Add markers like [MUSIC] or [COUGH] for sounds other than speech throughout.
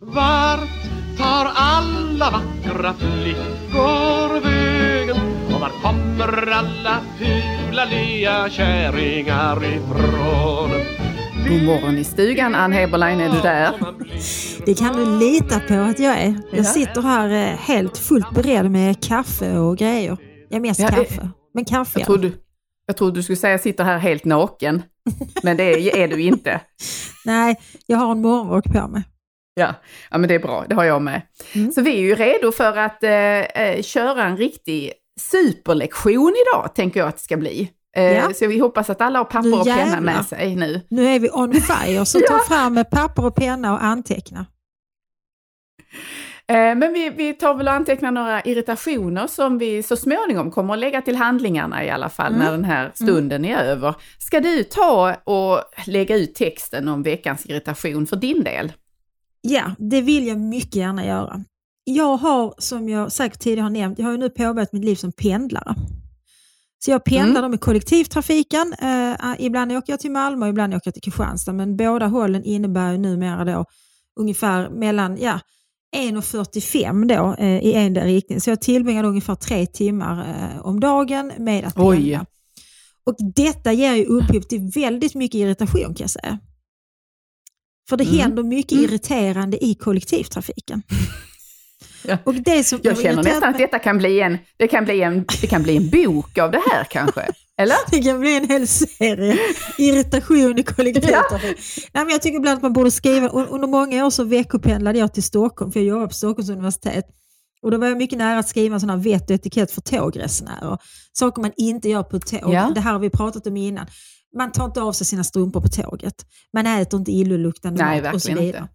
Vart tar alla vackra flickor vägen? Och var kommer alla fula lya kärringar ifrån? God morgon i stugan, Ann Heberlein, är du där? Det kan du lita på att jag är. Ja. Jag sitter här eh, helt fullt beredd med kaffe och grejer. Ja, mest Ja, kaffe. Men kaffe Jag trodde, jag trodde du skulle säga sitter här helt naken, men det är, är du inte. [LAUGHS] Nej, jag har en morgonrock på mig. Ja. ja, men det är bra, det har jag med. Mm. Så vi är ju redo för att eh, eh, köra en riktig superlektion idag, tänker jag att det ska bli. Eh, Ja. Så vi hoppas att alla har papper Nu och penna med sig nu. Nu är vi on fire, så [LAUGHS] ta fram papper och penna och anteckna. Eh, Men vi, vi tar väl och antecknar några irritationer som vi så småningom kommer att lägga till handlingarna i alla fall när den här stunden är över. Ska du ta och lägga ut texten om veckans irritation för din del? Ja, det vill jag mycket gärna göra. Jag har, som jag säkert tidigare har nämnt, jag har nu påbörjat mitt liv som pendlare. Så jag pendlar då med kollektivtrafiken. Eh, ibland åker jag till Malmö och ibland åker jag till Kristianstad. Men båda hållen innebär ju numera då ungefär mellan ja, 1.45 då eh, i en riktning. Så jag tillbringar ungefär tre timmar eh, om dagen med att pendla. Oj. Och detta ger ju upphov till väldigt mycket irritation kan jag säga. För det Mm. händer mycket Mm. irriterande i kollektivtrafiken. [LAUGHS] Ja. Och det som Jag känner nästan att detta kan bli en, det kan bli en, det kan bli en bok av det här kanske. [LAUGHS] Eller? Det kan bli en hel serie. Irritation i kollektivtrafik. [LAUGHS] Nej, men jag tycker ibland att man borde skriva, under många år så veckopendlade jag till Stockholm, för jag jobbar på Stockholms universitet. Och då var jag mycket nära att skriva här vett och etikett för tågresenärer. Saker man inte gör på ett tåg. Ja. Det här har vi pratat om innan. Man tar inte av sig sina strumpor på tåget. Man äter inte illaluktande Nej, mat och så vidare. inte.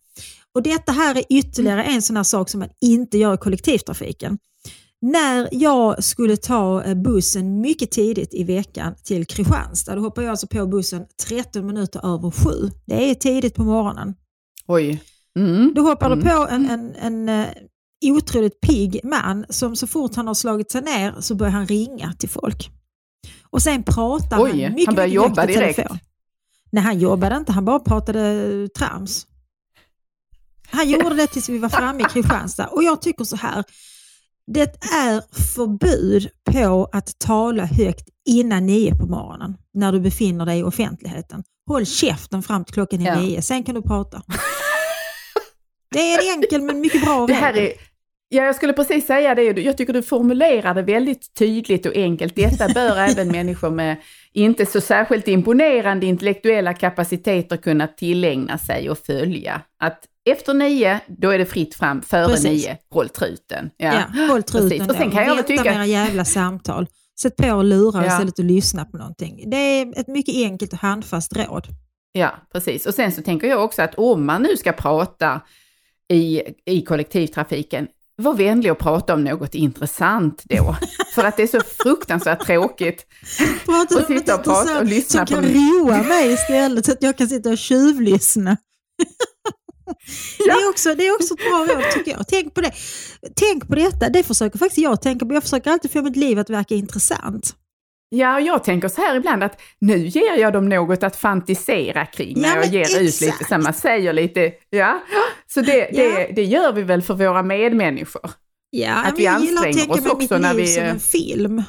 Och detta här är ytterligare en sån här sak som man inte gör i kollektivtrafiken. När jag skulle ta eh, bussen mycket tidigt i veckan till Kristianstad, då hoppade jag alltså på bussen 13 minuter över sju. Det är tidigt på morgonen. Oj. Mm. Då hoppar Mm. på en, en, en eh, otroligt pigg man som så fort han har slagit sig ner så börjar han ringa till folk. Och sen pratar Oj, han han mycket, börjar mycket jobba direkt. telefon. Nej, han jobbade inte. Han bara pratade trams. Han gjorde det tills vi var framme i Kristianstad. Och jag tycker så här. Det är förbud på att tala högt innan nio på morgonen när du befinner dig i offentligheten. Håll käften fram till klockan är Ja. nio, sen kan du prata. Det är en enkel men mycket bra Det här regel. är, ja, jag skulle precis säga det. Jag tycker du formulerar det väldigt tydligt och enkelt. Detta bör [LAUGHS] även människor med inte så särskilt imponerande intellektuella kapaciteter kunna tillägna sig och följa. Att efter nio, då är det fritt fram. Före Precis. nio, håll truten. Ja, håll precis. truten Och sen kan jag tycka- med era jävla samtal. Sätt på och lurar Ja. istället och lyssna på någonting. Det är ett mycket enkelt och handfast råd. Ja, precis. Och sen så tänker jag också att om man nu ska prata i, i kollektivtrafiken, var vänlig och prata om något intressant då. [LAUGHS] För att det är så fruktansvärt tråkigt. Prata om sitta och prata och lyssna som på kan min- roa mig istället så att jag kan sitta och tjuvlyssna. Det, är också, det är också ett bra råd tycker jag. Tänk på det. Tänk på detta. Det försöker faktiskt jag tänka på. Jag försöker alltid få mitt liv att verka intressant. Ja, jag tänker så här ibland att nu ger jag dem något att fantisera kring när Ja, jag ger ut lite, exakt. så man säger lite, ja. Så det, Ja. det gör vi väl för våra medmänniskor. Ja, Att vi jag gillar att tänka oss också mitt liv vi, som eh, en film.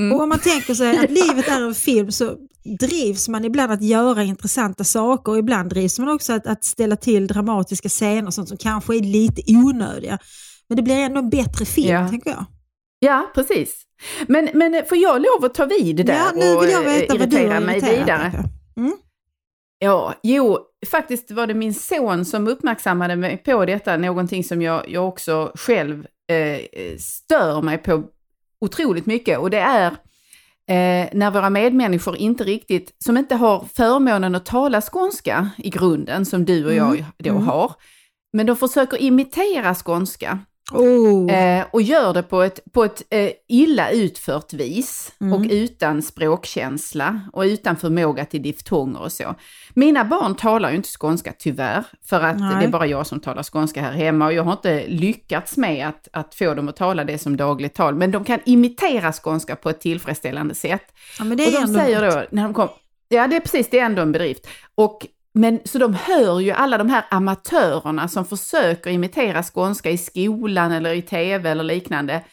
Mm. Och om man tänker sig att livet är en film så drivs man ibland att göra intressanta saker och ibland drivs man också att, att ställa till dramatiska scener och sånt som kanske är lite onödiga. Men det blir ändå en bättre film, Ja. tänker jag. Ja, precis. Men, men får jag lov att ta vid där Ja, nu och vill jag eh, veta vad du irritera har mig irriterat vidare? Mm. Ja, jo, faktiskt var det min son som uppmärksammade mig på detta, någonting som jag, jag också själv eh, stör mig på otroligt mycket och det är eh, när våra medmänniskor inte riktigt, som inte har förmånen att tala skånska i grunden, som du och jag Mm, då mm. har, men de försöker imitera skånska. Oh. Eh, och gör det på ett, på ett eh, illa utfört vis Mm. och utan språkkänsla och utan förmåga till diftonger och så. Mina barn talar ju inte skånska tyvärr, för att Nej. det är bara jag som talar skånska här hemma och jag har inte lyckats med att, att få dem att tala det som dagligt tal. Men de kan imitera skånska på ett tillfredsställande sätt. ja, och de säger något. då, när de kom, ja det är precis, det är ändå en bedrift. Och men så de hör ju alla de här amatörerna som försöker imitera skånska i skolan eller i tv eller liknande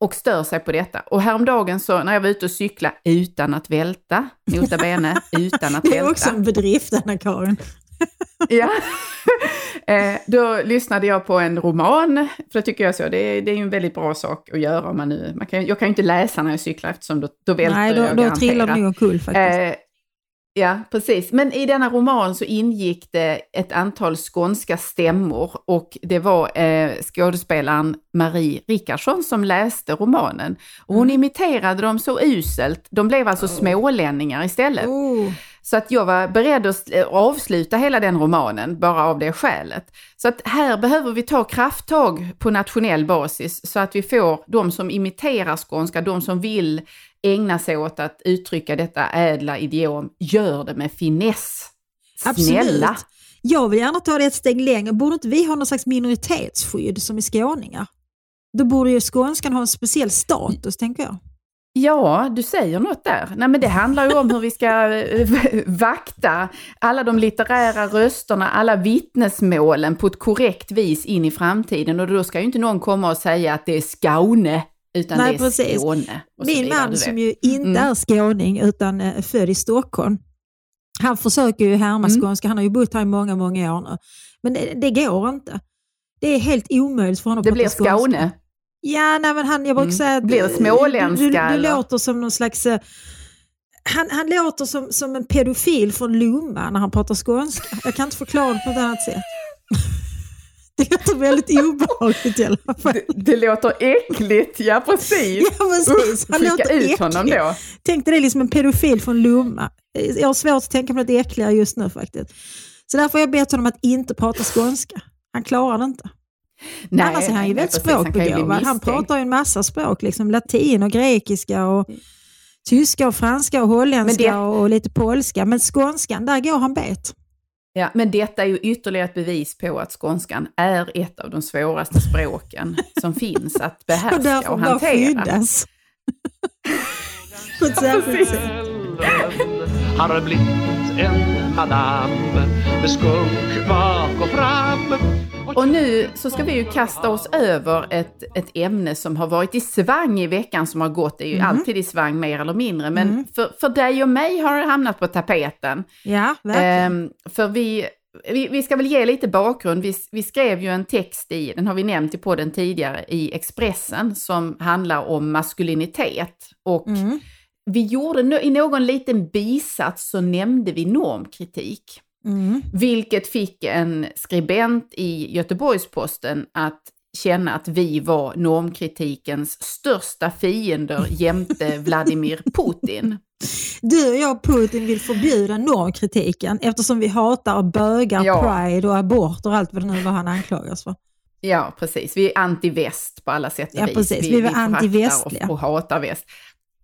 och stör sig på detta. Och häromdagen så när jag var ute och cykla utan att välta, nota bene, [LAUGHS] utan att välta. Det är också en bedrift Anna-Karin. [LAUGHS] ja. [LAUGHS] Eh, då lyssnade jag på en roman, för det tycker jag så, det är, det är ju en väldigt bra sak att göra om man nu, man kan, jag kan ju inte läsa när jag cyklar eftersom då, då välter Nej, då, jag då trillar du nog omkull faktiskt. Eh, Ja, precis. Men i denna roman så ingick det ett antal skånska stämmor och det var eh, skådespelaren Marie Rickardsson som läste romanen. Och hon mm. imiterade dem så uselt, de blev alltså oh. smålänningar istället. Oh. Så att jag var beredd att avsluta hela den romanen bara av det skälet. Så att här behöver vi ta krafttag på nationell basis så att vi får de som imiterar skånska, de som vill ägna sig åt att uttrycka detta ädla idiom, gör det med finess. Snälla! Absolut. Jag vill gärna ta det ett steg längre. Borde inte vi ha någon slags minoritetsskydd som i skåningar? Då borde ju skånskan ha en speciell status, tänker jag. Ja, du säger något där. Nej, men det handlar ju om hur vi ska eh, [LAUGHS] vakta alla de litterära rösterna, alla vittnesmålen på ett korrekt vis in i framtiden. Och då ska ju inte någon komma och säga att det är Skåne utan Nej, det är precis. Skåne. Min man som ju inte mm. är skåning utan är född i Stockholm, han försöker ju härma mm. skånska. Han har ju bott här i många, många år nu. Men det, det går inte. Det är helt omöjligt för honom att prata skånska. Det blir Skåne? Ja, nej, men han, jag brukar mm. säga att... Blir det småländska? Du, du, du låter som någon slags... Uh, han, han låter som, som en pedofil från Lomma när han pratar skånska. Jag kan inte förklara det på något annat sätt. Det låter väldigt obehagligt i alla fall. Det, det låter äckligt, ja precis. Ja precis, han låter ut äcklig. honom då. Tänk dig det liksom en pedofil från Lomma. Jag har svårt att tänka på något äckligare just nu faktiskt. Så därför har jag bett honom att inte prata skånska. Han klarar det inte. Nej, Annars är han ju väldigt språkbegåvad. Han pratar ju en massa språk, liksom latin och grekiska och tyska och franska och holländska det... och lite polska. Men skånskan, där går han bet. Ja, men detta är ju ytterligare ett bevis på att skånskan är ett av de svåraste språken som [LAUGHS] finns att behärska och, och hantera. skyddas. Har blivit en madam med skunk bak och fram och nu så ska vi ju kasta oss över ett, ett ämne som har varit i svang i veckan som har gått. Det är ju mm. alltid i svang mer eller mindre, men mm. för, för dig och mig har det hamnat på tapeten. Ja, verkligen. Ehm, för vi, vi, vi, ska väl ge lite bakgrund. Vi, vi, skrev ju en text i, den har vi nämnt i podden tidigare, i Expressen som handlar om maskulinitet. Och mm. vi gjorde i någon liten bisats så nämnde vi normkritik. Mm. Vilket fick en skribent i Göteborgs-Posten att känna att vi var normkritikens största fiender [LAUGHS] jämte Vladimir Putin. Du och jag Putin vill förbjuda normkritiken eftersom vi hatar bögar, ja. pride och abort och allt vad det nu var han anklagas för. Ja, precis. Vi är anti-väst på alla sätt och ja, vis. Precis. Vi, vi, vi anti-västliga. Och, och hatar väst.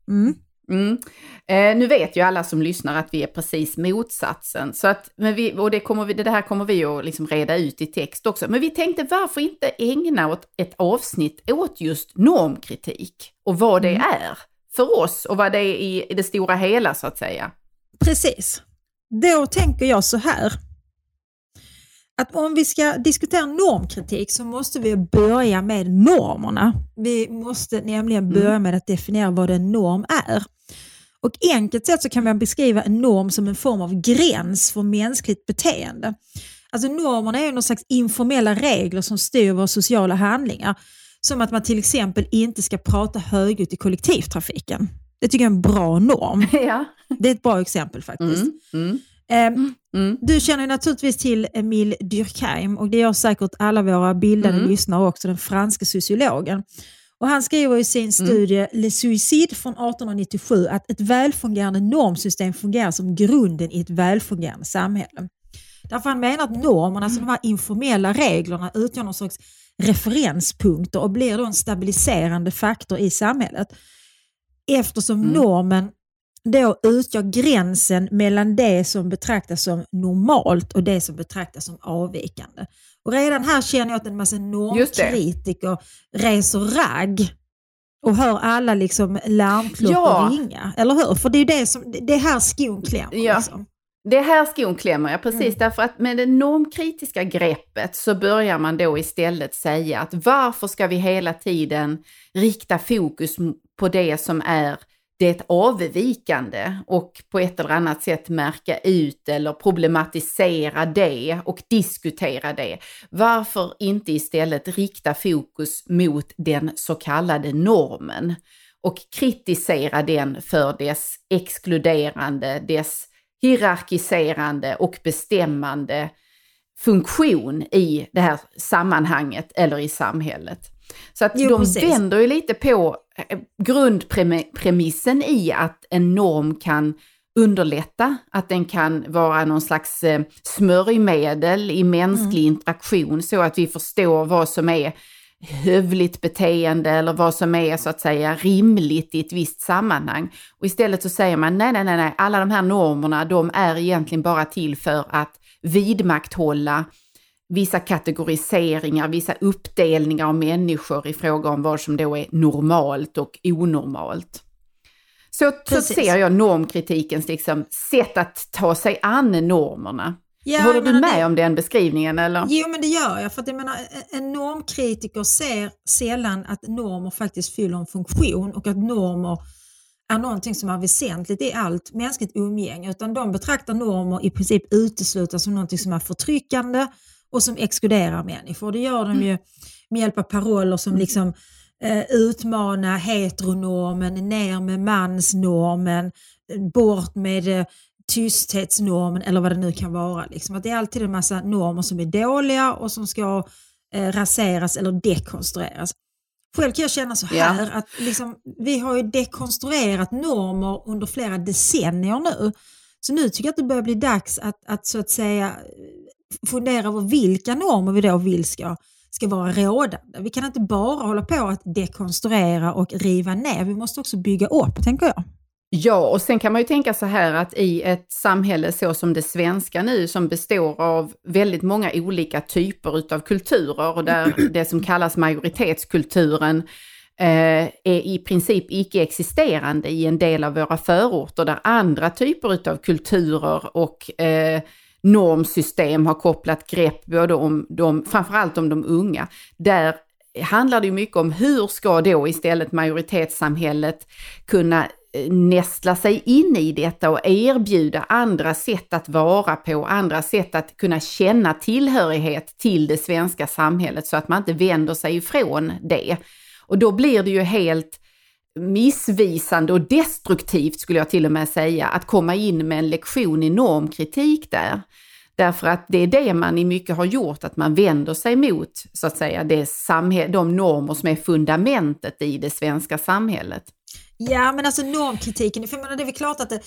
Mm. Mm. Eh, nu vet ju alla som lyssnar att vi är precis motsatsen. Så att, men vi, och det, kommer vi, det här kommer vi att liksom reda ut i text också. Men vi tänkte varför inte ägna åt ett avsnitt åt just normkritik och vad det mm. är för oss och vad det är i, i det stora hela så att säga. Precis. Då tänker jag så här. Att om vi ska diskutera normkritik så måste vi börja med normerna. Vi måste nämligen börja mm. med att definiera vad en norm är. Och enkelt sett så kan man beskriva en norm som en form av gräns för mänskligt beteende. Alltså normerna är någon slags informella regler som styr våra sociala handlingar. Som att man till exempel inte ska prata högljutt i kollektivtrafiken. Det tycker jag är en bra norm. [LAUGHS] Ja. Det är ett bra exempel faktiskt. Mm, mm. Eh, mm. Du känner naturligtvis till Emile Durkheim och det gör säkert alla våra bildade mm. lyssnare också, den franske sociologen. Och han skriver i sin mm. studie mm. Le Suicide från 1897 att ett välfungerande normsystem fungerar som grunden i ett välfungerande samhälle. Därför han menar att normerna, alltså de här informella reglerna, utgör någon sorts referenspunkter och blir då en stabiliserande faktor i samhället. Eftersom mm. normen då utgör gränsen mellan det som betraktas som normalt och det som betraktas som avvikande. Och redan här känner jag att en massa normkritiker reser ragg och hör alla liksom larmklockor ja. ringa. Eller hur? För det är det, som, det är här skon klämmer. Ja. Liksom. Det är här skon klämmer, ja precis. Mm. Därför att med det normkritiska greppet så börjar man då istället säga att varför ska vi hela tiden rikta fokus på det som är det avvikande och på ett eller annat sätt märka ut eller problematisera det och diskutera det. Varför inte istället rikta fokus mot den så kallade normen och kritisera den för dess exkluderande, dess hierarkiserande och bestämmande funktion i det här sammanhanget eller i samhället. Så att jo, de precis. vänder ju lite på eh, grundpremissen i att en norm kan underlätta, att den kan vara någon slags eh, smörjmedel i mänsklig mm. interaktion så att vi förstår vad som är hövligt beteende eller vad som är så att säga rimligt i ett visst sammanhang. Och istället så säger man nej, nej, nej, nej, alla de här normerna, de är egentligen bara till för att vidmakthålla vissa kategoriseringar, vissa uppdelningar av människor i fråga om vad som då är normalt och onormalt. Så, så ser jag normkritikens liksom sätt att ta sig an normerna. Ja, Håller du med det, om den beskrivningen? Eller? Jo, men det gör jag. För att jag menar, en normkritiker ser sällan att normer faktiskt fyller en funktion och att normer är någonting som är väsentligt i allt mänskligt umgänge. Utan de betraktar normer i princip uteslutande som någonting som är förtryckande och som exkluderar människor. Det gör de ju med hjälp av paroller som liksom eh, utmana heteronormen, ner med mansnormen, bort med eh, tysthetsnormen eller vad det nu kan vara. Liksom. Att det är alltid en massa normer som är dåliga och som ska eh, raseras eller dekonstrueras. Själv kan jag känna så här ja. att liksom, vi har ju dekonstruerat normer under flera decennier nu. Så nu tycker jag att det börjar bli dags att, att så att säga fundera över vilka normer vi då vill ska, ska vara rådande. Vi kan inte bara hålla på att dekonstruera och riva ner, vi måste också bygga upp, tänker jag. Ja, och sen kan man ju tänka så här att i ett samhälle så som det svenska nu, som består av väldigt många olika typer utav kulturer och där [CLEARS THROAT] det som kallas majoritetskulturen eh, är i princip icke-existerande i en del av våra förorter där andra typer utav kulturer och eh, normsystem har kopplat grepp både om de, framförallt om de unga. Där handlar det mycket om hur ska då istället majoritetssamhället kunna eh, nästla sig in i detta och erbjuda andra sätt att vara på, andra sätt att kunna känna tillhörighet till det svenska samhället så att man inte vänder sig ifrån det. Och då blir det ju helt missvisande och destruktivt skulle jag till och med säga, att komma in med en lektion i normkritik där. Därför att det är det man i mycket har gjort, att man vänder sig mot så att säga det de normer som är fundamentet i det svenska samhället. Ja men alltså normkritiken, för menar, det är väl klart att det,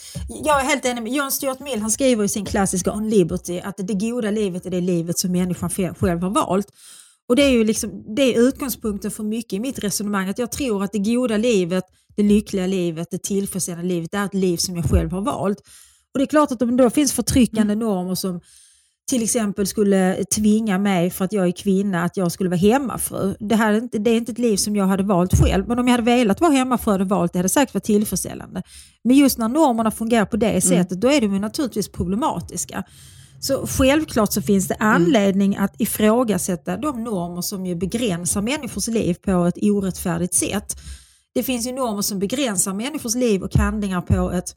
jag är helt enig med John Stuart Mill, han skriver i sin klassiska On Liberty att det goda livet är det livet som människan själv har valt. Och det är ju liksom, det är utgångspunkten för mycket i mitt resonemang, att jag tror att det goda livet, det lyckliga livet, det tillfredsställande livet, det är ett liv som jag själv har valt. Och det är klart att om det då finns förtryckande mm. normer som till exempel skulle tvinga mig för att jag är kvinna att jag skulle vara hemmafru. Det, här är inte, det är inte ett liv som jag hade valt själv, men om jag hade velat vara hemmafru och valt det hade säkert varit tillfredsställande. Men just när normerna fungerar på det mm. sättet, mm. då är de naturligtvis problematiska. Så självklart så finns det mm. anledning mm. att ifrågasätta de normer som ju begränsar människors liv på ett orättfärdigt sätt. Det finns ju normer som begränsar människors liv och handlingar på ett,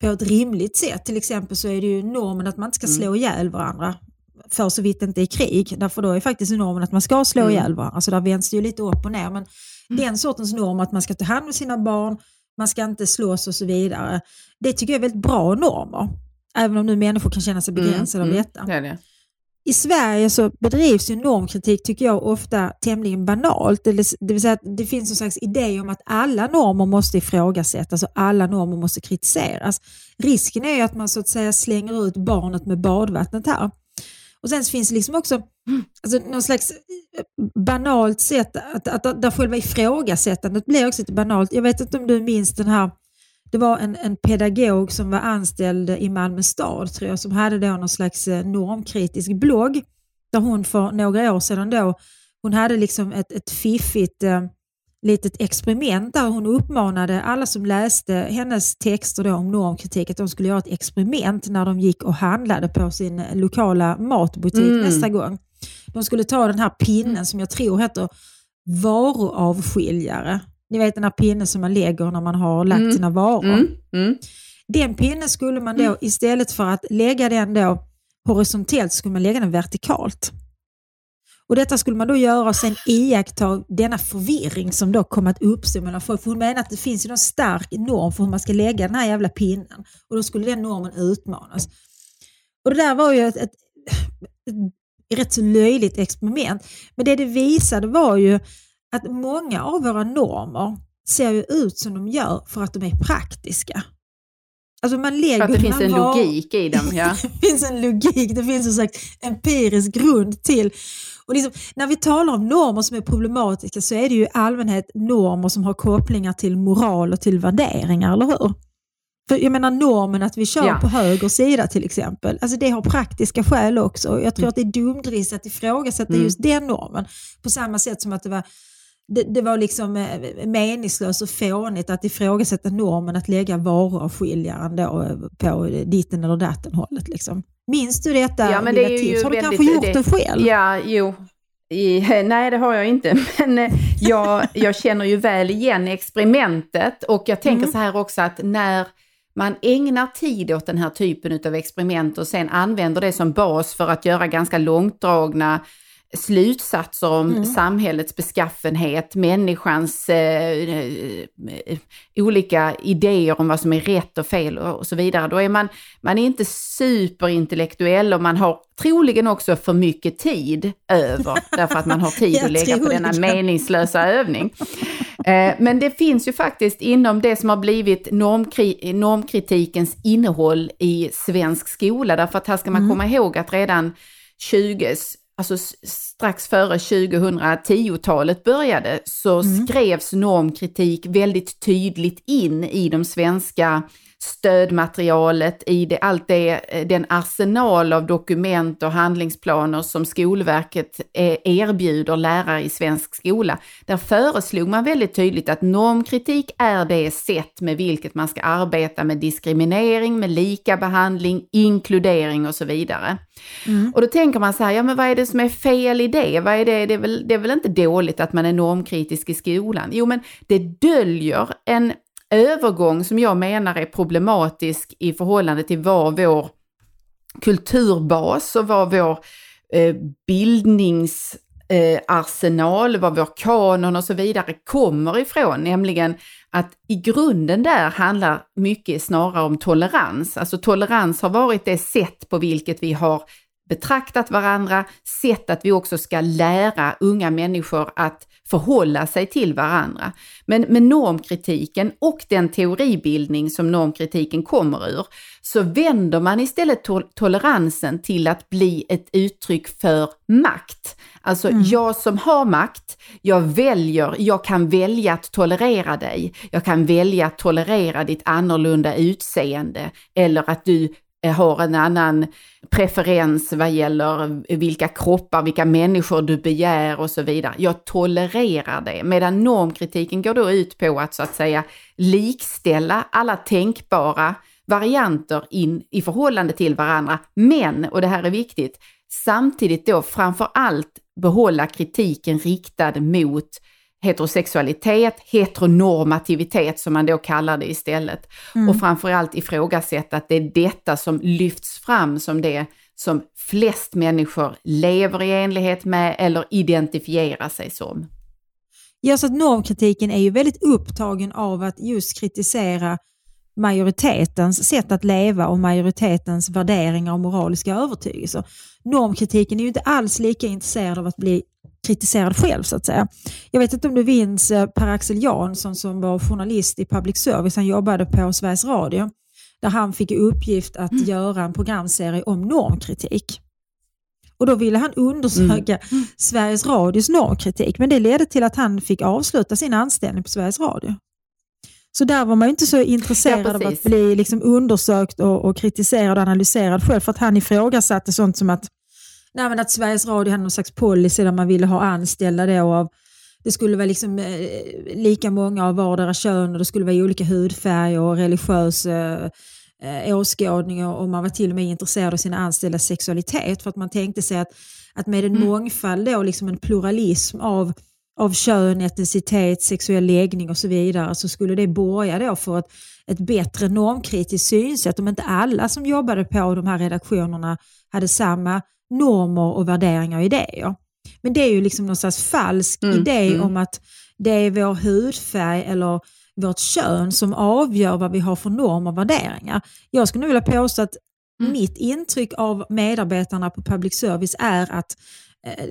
på ett rimligt sätt. Till exempel så är det ju normen att man inte ska mm. slå ihjäl varandra för så vitt det inte är krig. Därför då är faktiskt normen att man ska slå mm. ihjäl varandra. Alltså där vänds det ju lite upp och ner. Men mm. den sortens norm att man ska ta hand om sina barn, man ska inte slås och så vidare. Det tycker jag är väldigt bra normer. Även om nu människor kan känna sig mm, begränsade mm, av detta. Det det. I Sverige så bedrivs ju normkritik, tycker jag, ofta tämligen banalt. Det vill säga att det finns en slags idé om att alla normer måste ifrågasättas och alla normer måste kritiseras. Risken är ju att man så att säga slänger ut barnet med badvattnet här. Och sen finns det liksom också alltså, någon slags eh, banalt sätt, att, att, att, där själva ifrågasättandet blir också lite banalt. Jag vet inte om du minns den här det var en, en pedagog som var anställd i Malmö stad tror jag, som hade då någon slags eh, normkritisk blogg där hon för några år sedan då, hon hade liksom ett, ett fiffigt eh, litet experiment där hon uppmanade alla som läste hennes texter om normkritik att de skulle göra ett experiment när de gick och handlade på sin lokala matbutik Mm. nästa gång. De skulle ta den här pinnen som jag tror heter varuavskiljare. Ni vet den här pinnen som man lägger när man har lagt Mm. sina varor. Mm, mm. Den pinnen skulle man då istället för att lägga den då horisontellt skulle man lägga den vertikalt. Och Detta skulle man då göra och sen iaktta denna förvirring som då kommer att uppstå mellan folk. För hon menar att det finns ju någon stark norm för hur man ska lägga den här jävla pinnen. Och då skulle den normen utmanas. Och Det där var ju ett, ett, ett rätt så löjligt experiment. Men det det visade var ju att många av våra normer ser ju ut som de gör för att de är praktiska. Alltså man lägger För att det finns en var- logik i dem. Ja. [LAUGHS] det finns en logik, det finns en slags empirisk grund till. Och liksom, när vi talar om normer som är problematiska så är det ju i allmänhet normer som har kopplingar till moral och till värderingar, eller hur? För jag menar normen att vi kör Ja. på höger sida till exempel, alltså det har praktiska skäl också. Jag tror att det är dumdristigt att ifrågasätta Mm. just den normen. På samma sätt som att det var det, det var liksom eh, meningslöst och fånigt att ifrågasätta normen att lägga varuavskiljaren eh, på ditten eller datten hållet. Liksom. Minns du detta Ja, men det är ju tips? Har du väldigt- kanske gjort det- det själv? Ja, jo. I, [LAUGHS] nej, det har jag inte. [LAUGHS] Men eh, jag, jag känner ju väl igen experimentet och jag tänker Mm. så här också att när man ägnar tid åt den här typen av experiment och sen använder det som bas för att göra ganska långtdragna slutsatser om Mm. samhällets beskaffenhet, människans eh, eh, olika idéer om vad som är rätt och fel och, så vidare. Då är man, man är inte superintellektuell och man har troligen också för mycket tid över, [LAUGHS] därför att man har tid att lägga på denna meningslösa [LAUGHS] övning. Eh, Men det finns ju faktiskt inom det som har blivit normkri normkritikens innehåll i svensk skola, därför att här ska man komma ihåg att redan 20, alltså strax före 2010-talet började, så skrevs normkritik väldigt tydligt in i de svenska stödmaterialet, i det, allt det, eh, den arsenal av dokument och handlingsplaner som Skolverket eh, erbjuder lärare i svensk skola. Där föreslog man väldigt tydligt att normkritik är det sätt med vilket man ska arbeta med diskriminering, med lika behandling, inkludering och så vidare. Och då tänker man så här, ja men vad är det som är fel i det? Vad är det? Det, är väl, det är väl inte dåligt att man är normkritisk i skolan? Jo men det döljer en övergång som jag menar är problematisk i förhållande till vad vår kulturbas och vad vår eh, bildningsarsenal, vad vår kanon och så vidare kommer ifrån, nämligen att i grunden där handlar mycket snarare om tolerans. Alltså tolerans har varit det sätt på vilket vi har betraktat varandra, sett att vi också ska lära unga människor att förhålla sig till varandra. Men med normkritiken och den teoribildning som normkritiken kommer ur, så vänder man istället to- toleransen till att bli ett uttryck för makt. Alltså jag som har makt, jag väljer, jag kan välja att tolerera dig. Jag kan välja att tolerera ditt annorlunda utseende eller att du Eh, har en annan preferens vad gäller vilka kroppar, vilka människor du begär och så vidare. Jag tolererar det. Medan normkritiken går då ut på att så att säga likställa alla tänkbara varianter in i förhållande till varandra. Men, och det här är viktigt, samtidigt då framför allt behålla kritiken riktad mot heterosexualitet, heteronormativitet som man då kallar det istället. Och framförallt ifrågasätta att det är detta som lyfts fram som det som flest människor lever i enlighet med eller identifierar sig som. Ja, så att normkritiken är ju väldigt upptagen av att just kritisera majoritetens sätt att leva och majoritetens värderingar och moraliska övertygelser. Normkritiken är ju inte alls lika intresserad av att bli kritiserad själv så att säga. Jag vet inte om du minns eh, Per-Axel Jansson som var journalist i public service, han jobbade på Sveriges Radio, där han fick i uppgift att göra en programserie om normkritik. Och då ville han undersöka Sveriges Radios normkritik, men det ledde till att han fick avsluta sin anställning på Sveriges Radio. Så där var man inte så intresserad Ja, av att bli liksom undersökt och, och kritiserad och analyserad själv, för att han ifrågasatte sånt som att, nej, men att Sveriges Radio hade någon slags policy där man ville ha anställda då av det skulle vara liksom, eh, lika många av vardera kön och det skulle vara olika hudfärg och religiös eh, eh, åskådning och man var till och med intresserad av sina anställdas sexualitet för att man tänkte sig att, att med en mm. mångfald då, liksom en pluralism av, av kön, etnicitet, sexuell läggning och så vidare så skulle det borga då för ett, ett bättre normkritiskt synsätt om inte alla som jobbade på de här redaktionerna hade samma normer och värderingar och idéer. Men det är ju liksom någon slags falsk mm, idé mm. om att det är vår hudfärg eller vårt kön som avgör vad vi har för normer och värderingar. Jag skulle vilja påstå att mm. mitt intryck av medarbetarna på public service är att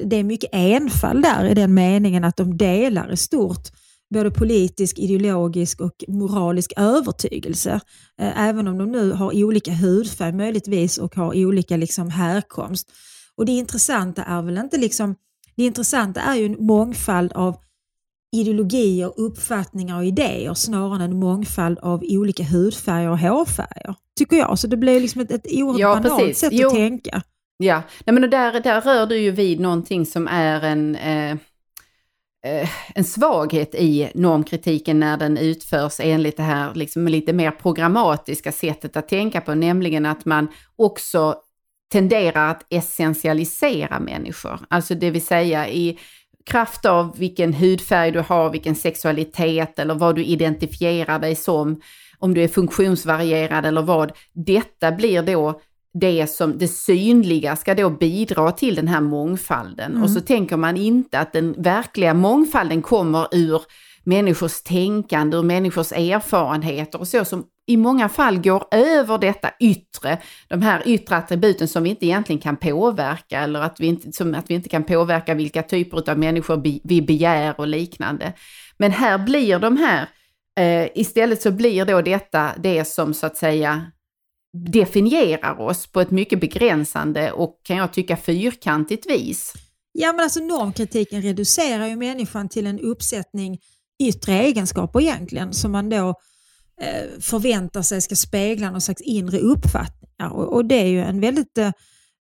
det är mycket enfald där i den meningen att de delar i stort både politisk, ideologisk och moralisk övertygelse. Eh, även om de nu har olika hudfärg möjligtvis och har olika liksom härkomst. Och Det intressanta är väl inte liksom, det intressanta är ju en mångfald av ideologier, uppfattningar och idéer snarare än en mångfald av olika hudfärger och hårfärger. Tycker jag. Så det blir liksom ett, ett oerhört ja, banalt sätt jo. att tänka. Ja, Nej, men där, där rör du ju vid någonting som är en, eh, eh, en svaghet i normkritiken när den utförs enligt det här liksom lite mer programmatiska sättet att tänka på, nämligen att man också tenderar att essentialisera människor. Alltså det vill säga i kraft av vilken hudfärg du har, vilken sexualitet eller vad du identifierar dig som, om du är funktionsvarierad eller vad. Detta blir då det som det synliga ska då bidra till den här mångfalden. Mm. Och så tänker man inte att den verkliga mångfalden kommer ur människors tänkande, ur människors erfarenheter och så som i många fall går över detta yttre, de här yttre attributen som vi inte egentligen kan påverka eller att vi inte, som att vi inte kan påverka vilka typer av människor vi begär och liknande. Men här blir de här, eh, istället så blir då detta det som så att säga definierar oss på ett mycket begränsande och kan jag tycka fyrkantigt vis. Ja men alltså normkritiken reducerar ju människan till en uppsättning yttre egenskaper egentligen som man då eh, förväntar sig ska spegla någon slags inre uppfattningar. Och, och, det är ju en väldigt eh,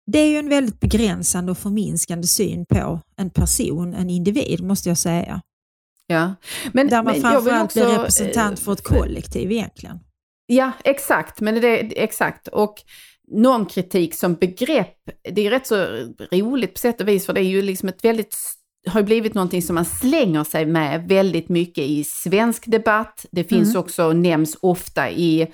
det är ju en väldigt begränsande och förminskande syn på en person, en individ måste jag säga. Ja. Men, Där man framförallt också, blir representant för ett kollektiv egentligen. Ja, exakt. Men det, exakt. Och normkritik som begrepp, det är rätt så roligt på sätt och vis, för det är ju liksom ett väldigt har blivit någonting som man slänger sig med väldigt mycket i svensk debatt. Det finns mm. också, nämns ofta i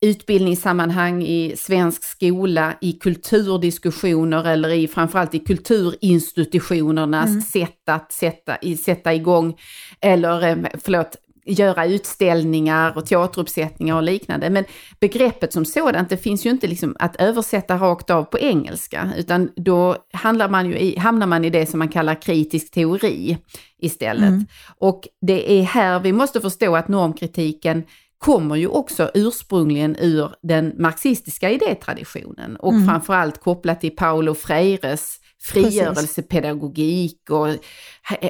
utbildningssammanhang, i svensk skola, i kulturdiskussioner eller i framförallt i kulturinstitutionernas mm. sätt att sätta, i, sätta igång, eller eh, förlåt, göra utställningar och teateruppsättningar och liknande. Men begreppet som sådant, det finns ju inte liksom att översätta rakt av på engelska, utan då handlar man ju i, hamnar man i det som man kallar kritisk teori istället. Mm. Och det är här vi måste förstå att normkritiken kommer ju också ursprungligen ur den marxistiska idétraditionen och mm. framförallt kopplat till Paulo Freires frigörelsepedagogik och,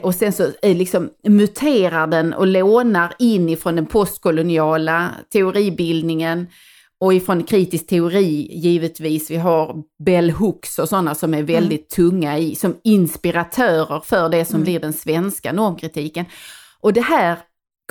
och sen så liksom muterar den och lånar in ifrån den postkoloniala teoribildningen och ifrån kritisk teori givetvis. Vi har Bell Hooks och sådana som är väldigt mm. tunga i, som inspiratörer för det som mm. blir den svenska normkritiken. Och det här,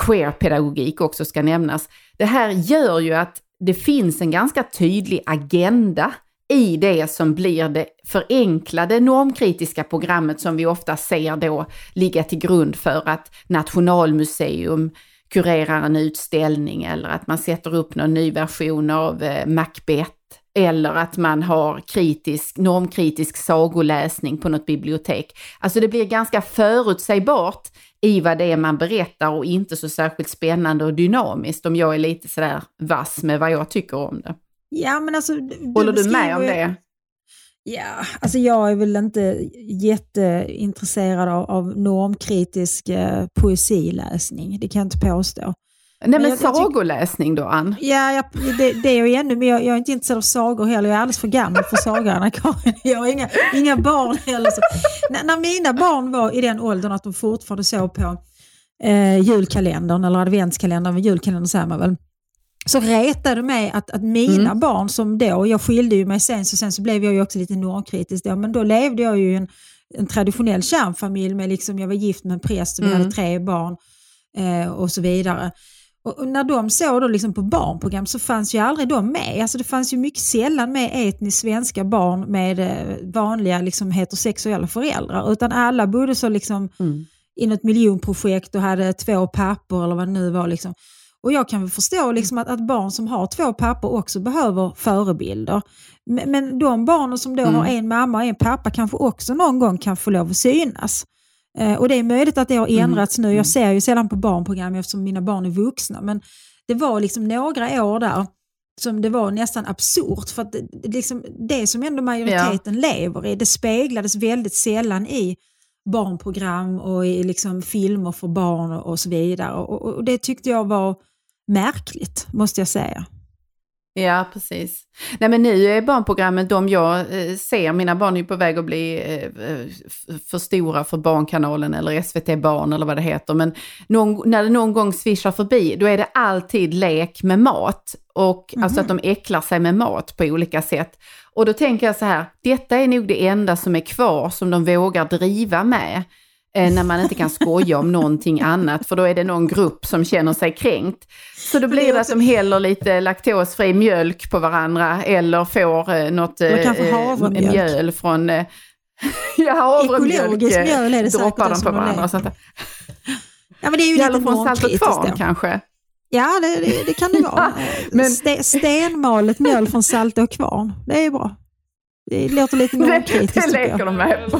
queer-pedagogik också ska nämnas, det här gör ju att det finns en ganska tydlig agenda i det som blir det förenklade normkritiska programmet som vi ofta ser då ligga till grund för att Nationalmuseum kurerar en utställning eller att man sätter upp någon ny version av eh, Macbeth eller att man har kritisk, normkritisk sagoläsning på något bibliotek. Alltså det blir ganska förutsägbart i vad det är man berättar och inte så särskilt spännande och dynamiskt om jag är lite sådär vass med vad jag tycker om det. Ja, men alltså, du Håller du med om det? Ja, alltså jag är väl inte jätteintresserad av, av normkritisk eh, poesiläsning, det kan jag inte påstå. Nej men, men sagoläsning då Ann? Ja, jag, det, det är jag ännu, men jag, jag, är inte intresserad av sagor heller. Jag är alldeles för gammal för sagor, Anna-Karin. [LAUGHS] Jag har inga, inga barn heller. Så. När, när, mina barn var i den åldern att de fortfarande såg på eh, julkalendern, eller adventskalendern, julkalendern säger man väl, så retade mig att, att mina mm. barn som då, jag skilde ju mig sen, så sen så blev jag ju också lite normkritisk då, men då levde jag ju i en, en traditionell kärnfamilj, med liksom, jag var gift med en präst och vi Mm. hade tre barn eh, och så vidare. Och, och när de såg då liksom på barnprogram så fanns ju aldrig de med. Alltså det fanns ju mycket sällan med etniskt svenska barn med eh, vanliga liksom, heterosexuella föräldrar, utan alla bodde så liksom Mm. i något miljonprojekt och hade två pappor eller vad det nu var. Liksom. Och jag kan väl förstå liksom att, att barn som har två pappor också behöver förebilder. Men, men de barnen som då Mm. har en mamma och en pappa kanske också någon gång kan få lov att synas. Eh, och det är möjligt att det har Mm. ändrats nu. Jag ser ju sällan på barnprogram eftersom mina barn är vuxna. Men det var liksom några år där som det var nästan absurt. För att det, liksom, det som ändå majoriteten lever i, det speglades väldigt sällan i barnprogram och i liksom filmer för barn och, och så vidare. Och, och det tyckte jag var märkligt, måste jag säga. Ja, precis. Nej, men nu är barnprogrammen de jag eh, ser, mina barn är på väg att bli eh, för stora för Barnkanalen eller SVT Barn eller vad det heter. Men någon, när det någon gång svischar förbi, då är det alltid lek med mat. Och alltså att de äcklar sig med mat på olika sätt. Och då tänker jag så här, detta är nog det enda som är kvar som de vågar driva med. Eh, när man inte kan [LAUGHS] skoja om någonting annat, för då är det någon grupp som känner sig kränkt. Så då blir det att de häller lite laktosfri mjölk på varandra eller får eh, något eh, eh, mjöl från... Eh, [LAUGHS] ja, havremjölk. Ekologisk mjöl är det droppar de på varandra och sånt där. Ja, men det är ju Eller lite från Salt och Kvarn kanske. Ja, det, det, det kan det [LAUGHS] vara. Men- Ste, stenmalet mjöl från Salt och Kvarn, det är bra. Det låter lite Det, normkritiskt det tycker leker de med på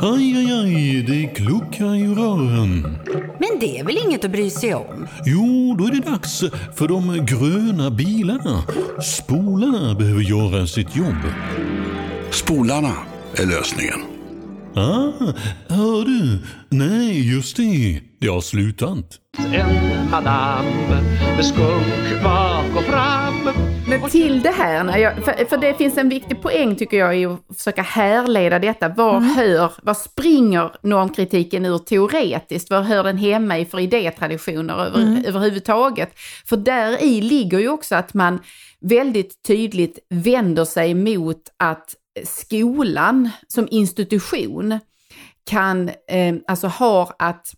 Aj, aj, aj, det kluckar i rören. Men det är väl inget att bry sig om? Jo, då är det dags för de gröna bilarna. Spolarna behöver göra sitt jobb. Spolarna är lösningen. Ah, hör du? Nej, just det. Det har slutat. en madam med skunk bak och fram. Men till det här, när jag, för, för det finns en viktig poäng tycker jag i att försöka härleda detta. Var hör, var springer normkritiken ur teoretiskt? Var hör den hemma i för idétraditioner över, överhuvudtaget? För där i ligger ju också att man väldigt tydligt vänder sig mot att skolan som institution kan, eh, alltså har att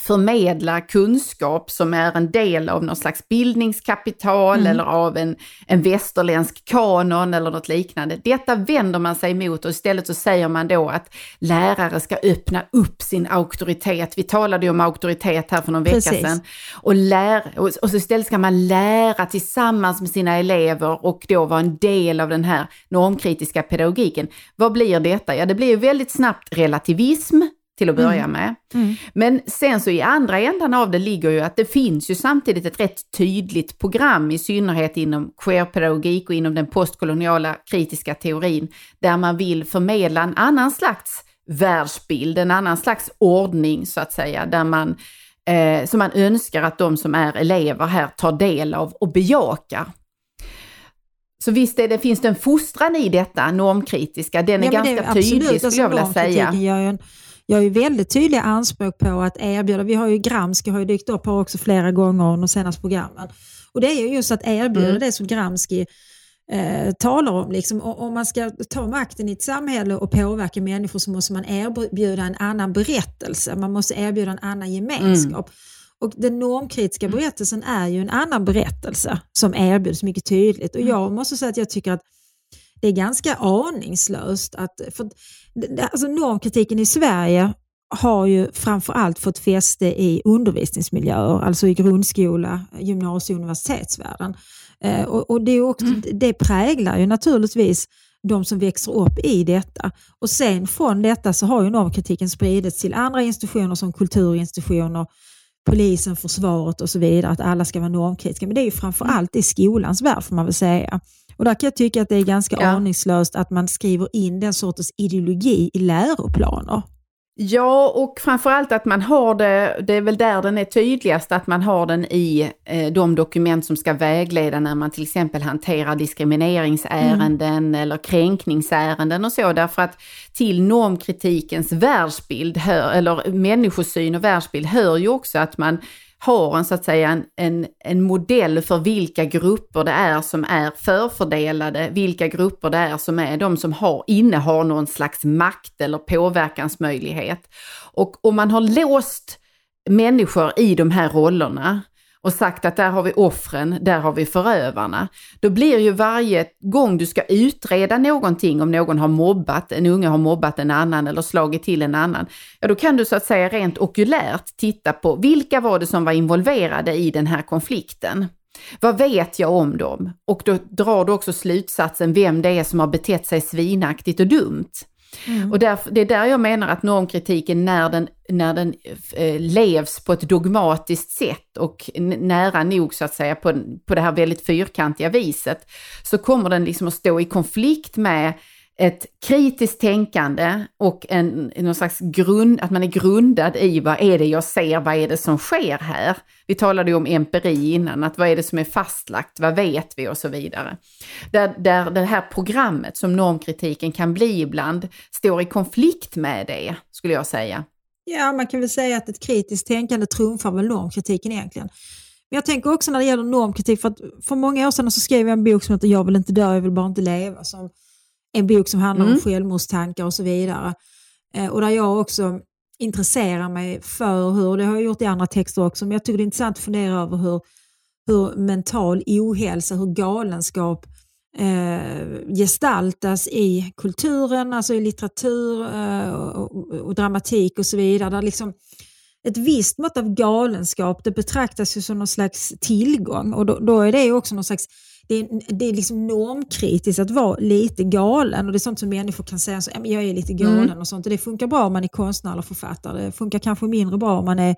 förmedla kunskap som är en del av någon slags bildningskapital eller av en, en västerländsk kanon eller något liknande. Detta vänder man sig emot och istället så säger man då att lärare ska öppna upp sin auktoritet. Vi talade ju om auktoritet här för någon vecka Precis. sedan. Och, lär, och, och så istället ska man lära tillsammans med sina elever och då vara en del av den här normkritiska pedagogiken. Vad blir detta? Ja, det blir ju väldigt snabbt relativism till att börja med. Men sen så i andra ändan av det ligger ju att det finns ju samtidigt ett rätt tydligt program, i synnerhet inom queerpedagogik och inom den postkoloniala kritiska teorin, där man vill förmedla en annan slags världsbild, en annan slags ordning så att säga, där man, eh, som man önskar att de som är elever här tar del av och bejakar. Så visst det, finns det en fostran i detta normkritiska, den är Ja, men det ganska tydlig absolut, skulle jag vilja alltså, säga. gör ju en, gör ju väldigt tydliga anspråk på att erbjuda, vi har ju Gramsci har ju dykt upp här också flera gånger under de senaste programmen. Och det är ju just att erbjuda Mm. det som Gramsci eh, talar om. Liksom. Om man ska ta makten i ett samhälle och påverka människor så måste man erbjuda en annan berättelse, man måste erbjuda en annan gemenskap. Och den normkritiska berättelsen är ju en annan berättelse som erbjuds mycket tydligt. Och jag måste säga att jag tycker att det är ganska aningslöst. Att, för, alltså normkritiken i Sverige har ju framförallt fått fäste i undervisningsmiljöer, alltså i grundskola, gymnasie och universitetsvärlden. Eh, och, och det, också, det präglar ju naturligtvis de som växer upp i detta. Och sen från detta så har ju normkritiken spridits till andra institutioner som kulturinstitutioner, polisen, försvaret och så vidare, att alla ska vara normkritiska. Men det är ju framförallt i skolans värld får man väl säga. Och där kan jag tycka att det är ganska Ja. aningslöst att man skriver in den sortens ideologi i läroplaner. Ja, och framförallt att man har det, det är väl där den är tydligast, att man har den i eh, de dokument som ska vägleda när man till exempel hanterar diskrimineringsärenden mm. eller kränkningsärenden och så, därför att till normkritikens världsbild, hör, eller människosyn och världsbild hör ju också att man har en, så att säga, en, en, en modell för vilka grupper det är som är förfördelade, vilka grupper det är som är de som har, innehar någon slags makt eller påverkansmöjlighet. Och om man har låst människor i de här rollerna och sagt att där har vi offren, där har vi förövarna. Då blir ju varje gång du ska utreda någonting, om någon har mobbat, en unge har mobbat en annan eller slagit till en annan, ja då kan du så att säga rent okulärt titta på vilka var det som var involverade i den här konflikten. Vad vet jag om dem? Och då drar du också slutsatsen vem det är som har betett sig svinaktigt och dumt. Mm. Och därför, det är där jag menar att normkritiken när den, när den eh, levs på ett dogmatiskt sätt och nära nog så att säga på, på det här väldigt fyrkantiga viset, så kommer den liksom att stå i konflikt med ett kritiskt tänkande och en, någon slags grund, att man är grundad i vad är det jag ser, vad är det som sker här? Vi talade ju om empiri innan, att vad är det som är fastlagt, vad vet vi och så vidare. Där, där det här programmet som normkritiken kan bli ibland står i konflikt med det, skulle jag säga. Ja, man kan väl säga att ett kritiskt tänkande trumfar väl normkritiken egentligen. Men jag tänker också när det gäller normkritik, för att för många år sedan så skrev jag en bok som heter Jag vill inte dö, jag vill bara inte leva, som en bok som handlar mm. om självmordstankar och så vidare. Eh, och där jag också intresserar mig för hur, det har jag gjort i andra texter också, men jag tycker det är intressant att fundera över hur, hur mental ohälsa, hur galenskap eh, gestaltas i kulturen, alltså i litteratur eh, och, och, dramatik och så vidare. Där liksom ett visst mått av galenskap det betraktas ju som någon slags tillgång och då, då är det också någon slags det är, det är liksom normkritiskt att vara lite galen och det är sånt som människor kan säga, så, jag är lite galen mm. och sånt. Och det funkar bra om man är konstnär eller författare. Det funkar kanske mindre bra om man är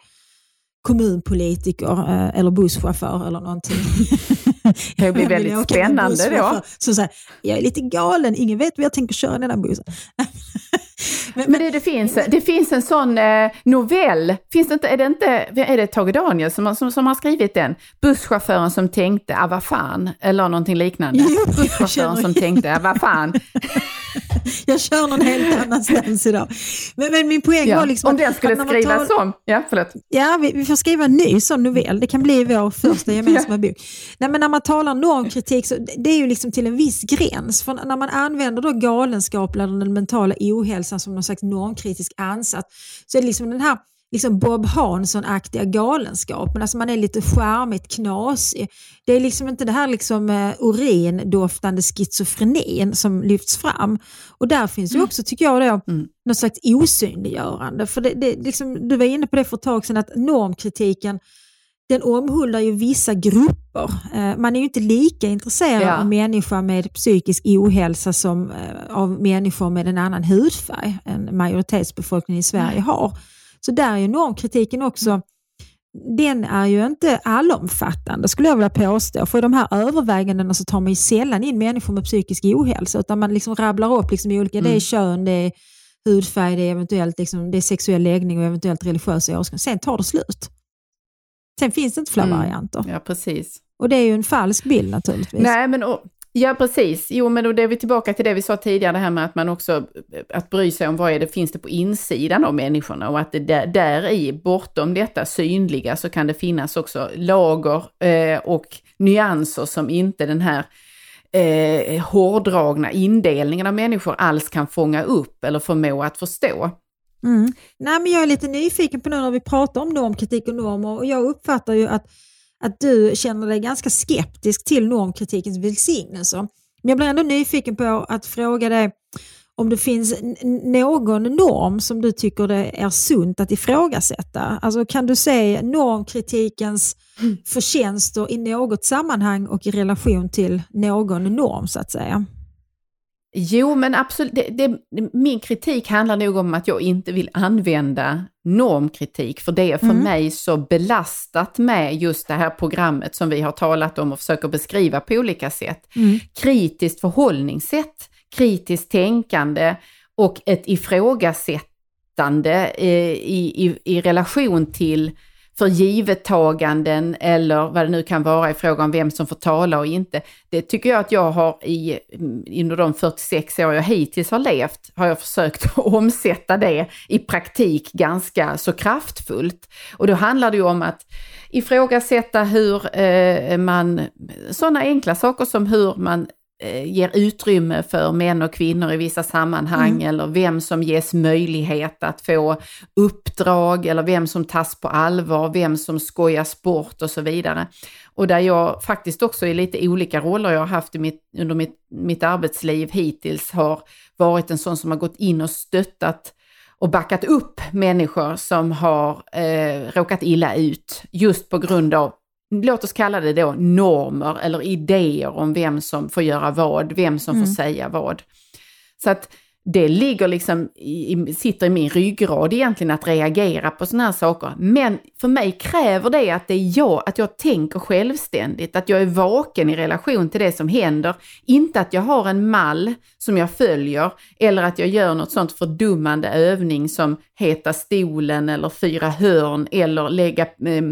kommunpolitiker eh, eller busschaufför eller någonting. [LAUGHS] Det blir [LAUGHS] väldigt spännande då. Så säger jag är lite galen, ingen vet vad jag tänker köra den här bussen. [LAUGHS] [LAUGHS] men, men det, det, finns, det finns en sån eh, novell, finns det inte, är det inte, är det Tage Daniel som, som, som har skrivit den? Busschauffören som tänkte, ah vad fan, eller någonting liknande. [LAUGHS] Jo, Busschauffören som tänkte, ah vad fan. [LAUGHS] [LAUGHS] jag kör någon helt [LAUGHS] annanstans idag. Men, men min poäng ja, var liksom... Om den skulle skrivas tar... om, ja förlåt. Ja, vi, vi, får skriva en ny sån novell, det kan bli vår första [LAUGHS] gemensamma bok. Nej, men när man talar normkritik så det är ju liksom till en viss gräns. För när man använder då galenskap eller den mentala ohälsan som någon slags normkritisk ansats så är det liksom den här liksom Bob Hansson-aktiga galenskapen. Alltså man är lite charmigt knasig. Det är liksom inte det här liksom uh, urindoftande schizofrenin som lyfts fram. Och där finns ju mm. också, tycker jag, då, mm. något slags osynliggörande. För det, det, liksom, du var inne på det för ett tag sedan, att normkritiken den omhuldar ju vissa grupper. Uh, man är ju inte lika intresserad ja. av människor med psykisk ohälsa som uh, av människor med en annan hudfärg än majoritetsbefolkningen i Sverige har. Så där är ju normkritiken också, den är ju inte allomfattande skulle jag vilja påstå. För i de här övervägandena så tar man ju sällan in människor med psykisk ohälsa, utan man liksom rabblar upp liksom olika, mm. det är mm. kön, det är hudfärg, det är, eventuellt liksom, det är sexuell läggning och eventuellt religiösa åskådning. Sen tar det slut. Sen finns det inte fler mm. varianter. Ja, precis. Och det är ju en falsk bild naturligtvis. Nej, men och, Ja, precis. Jo, men då är vi tillbaka till det vi sa tidigare, det här med att man också, att bry sig om vad är det finns det på insidan av människorna och att det där, där i, bortom detta synliga, så kan det finnas också lager eh, och nyanser som inte den här eh, hårdragna indelningen av människor alls kan fånga upp eller förmå att förstå. Mm. Nej, men jag är lite nyfiken på nu när vi pratar om normkritik och normer och jag uppfattar ju att att du känner dig ganska skeptisk till normkritikens välsignelser. Men jag blir ändå nyfiken på att fråga dig om det finns någon norm som du tycker det är sunt att ifrågasätta. Alltså kan du se normkritikens förtjänster i något sammanhang och i relation till någon norm så att säga? Jo, men absolut. Det, det, min kritik handlar nog om att jag inte vill använda normkritik, för det är för mm. mig så belastat med just det här programmet som vi har talat om och försöker beskriva på olika sätt. Mm. Kritiskt förhållningssätt, kritiskt tänkande och ett ifrågasätt ifrågasättande eh, i, i, i relation till för givettaganden eller vad det nu kan vara i fråga om vem som får tala och inte. Det tycker jag att jag har i, mm, under de 46 år jag hittills har levt, har jag försökt [LAUGHS] omsätta det i praktik ganska så kraftfullt. Och då handlar det ju om att ifrågasätta hur eh, man, sådana enkla saker som hur man ger utrymme för män och kvinnor i vissa sammanhang mm. eller vem som ges möjlighet att få uppdrag eller vem som tas på allvar, vem som skojas bort och så vidare. Och där jag faktiskt också i lite olika roller jag har haft mitt, under mitt, mitt arbetsliv hittills har varit en sån som har gått in och stöttat och backat upp människor som har eh, råkat illa ut just på grund av låt oss kalla det då normer eller idéer om vem som får göra vad, vem som mm. får säga vad. Så att det ligger liksom i, sitter i min ryggrad egentligen att reagera på sådana här saker. Men för mig kräver det att det är jag, att jag tänker självständigt, att jag är vaken i relation till det som händer. Inte att jag har en mall som jag följer eller att jag gör något sånt fördummande övning som heta stolen eller fyra hörn eller lägga eh,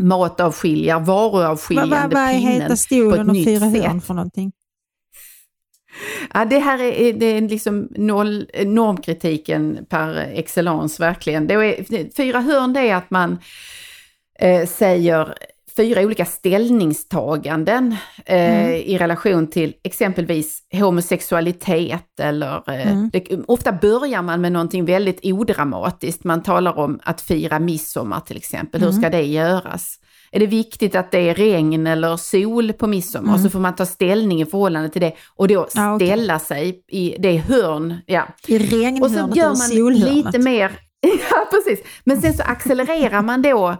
matavskiljar, varuavskiljande vad, vad, vad pinnen heter stolen på och ett fyra nytt hörn sätt. för någonting? [LAUGHS] Ja, det här är, det är liksom noll, normkritiken per excellence verkligen. Det är, fyra hörn det är att man eh, säger fyra olika ställningstaganden eh, mm. i relation till exempelvis homosexualitet eller eh, mm. det, ofta börjar man med någonting väldigt odramatiskt. Man talar om att fira midsommar till exempel. Mm. Hur ska det göras? Är det viktigt att det är regn eller sol på midsommar? Mm. Och så får man ta ställning i förhållande till det och då ställa ah, okay. sig i det hörn. Ja. I regnhörnet Och så gör man lite mer, [LAUGHS] ja precis, men sen så accelererar man då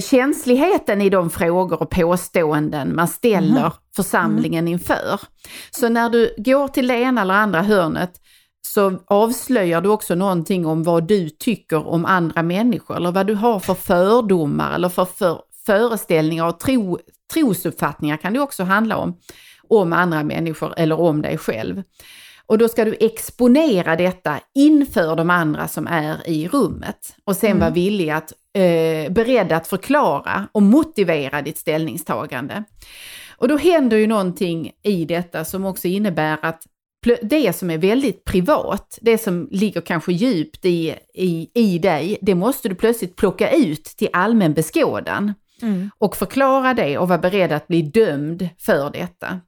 känsligheten i de frågor och påståenden man ställer mm. församlingen mm. inför. Så när du går till det ena eller andra hörnet så avslöjar du också någonting om vad du tycker om andra människor eller vad du har för fördomar eller för, för föreställningar och tro, trosuppfattningar kan det också handla om, om andra människor eller om dig själv. Och då ska du exponera detta inför de andra som är i rummet och sen mm. vara villig att, eh, beredd att förklara och motivera ditt ställningstagande. Och då händer ju någonting i detta som också innebär att det som är väldigt privat, det som ligger kanske djupt i, i, i dig, det måste du plötsligt plocka ut till allmän beskådan. Mm. Och förklara det och vara beredd att bli dömd för detta.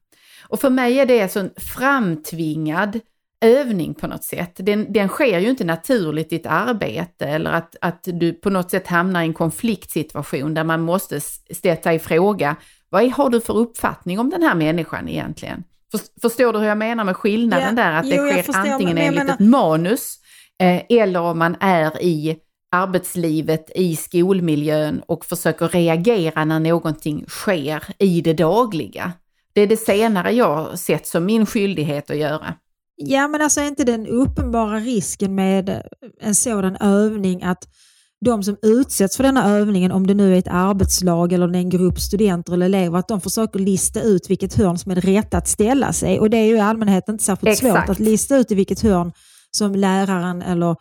Och för mig är det en framtvingad övning på något sätt. Den, den sker ju inte naturligt i ett arbete eller att, att du på något sätt hamnar i en konfliktsituation där man måste ställa i fråga, vad har du för uppfattning om den här människan egentligen? Förstår du hur jag menar med skillnaden ja, där? Att det jo, sker antingen enligt menar... ett manus eh, eller om man är i arbetslivet, i skolmiljön och försöker reagera när någonting sker i det dagliga. Det är det senare jag sett som min skyldighet att göra. Ja, men alltså är inte den uppenbara risken med en sådan övning att de som utsätts för denna övningen, om det nu är ett arbetslag eller en grupp studenter eller elever, att de försöker lista ut vilket hörn som är det rätta att ställa sig. Och det är ju i allmänhet inte särskilt Exakt. svårt att lista ut i vilket hörn som läraren eller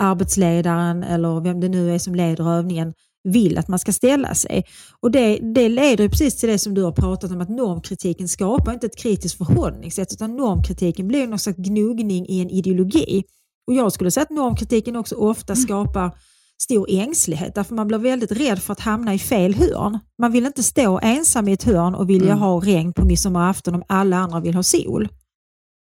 arbetsledaren eller vem det nu är som leder övningen vill att man ska ställa sig. Och Det, det leder precis till det som du har pratat om, att normkritiken skapar inte ett kritiskt förhållningssätt, utan normkritiken blir någon slags gnuggning i en ideologi. Och Jag skulle säga att normkritiken också ofta mm. skapar stor ängslighet, därför man blir väldigt rädd för att hamna i fel hörn. Man vill inte stå ensam i ett hörn och vilja mm. ha regn på midsommarafton om alla andra vill ha sol.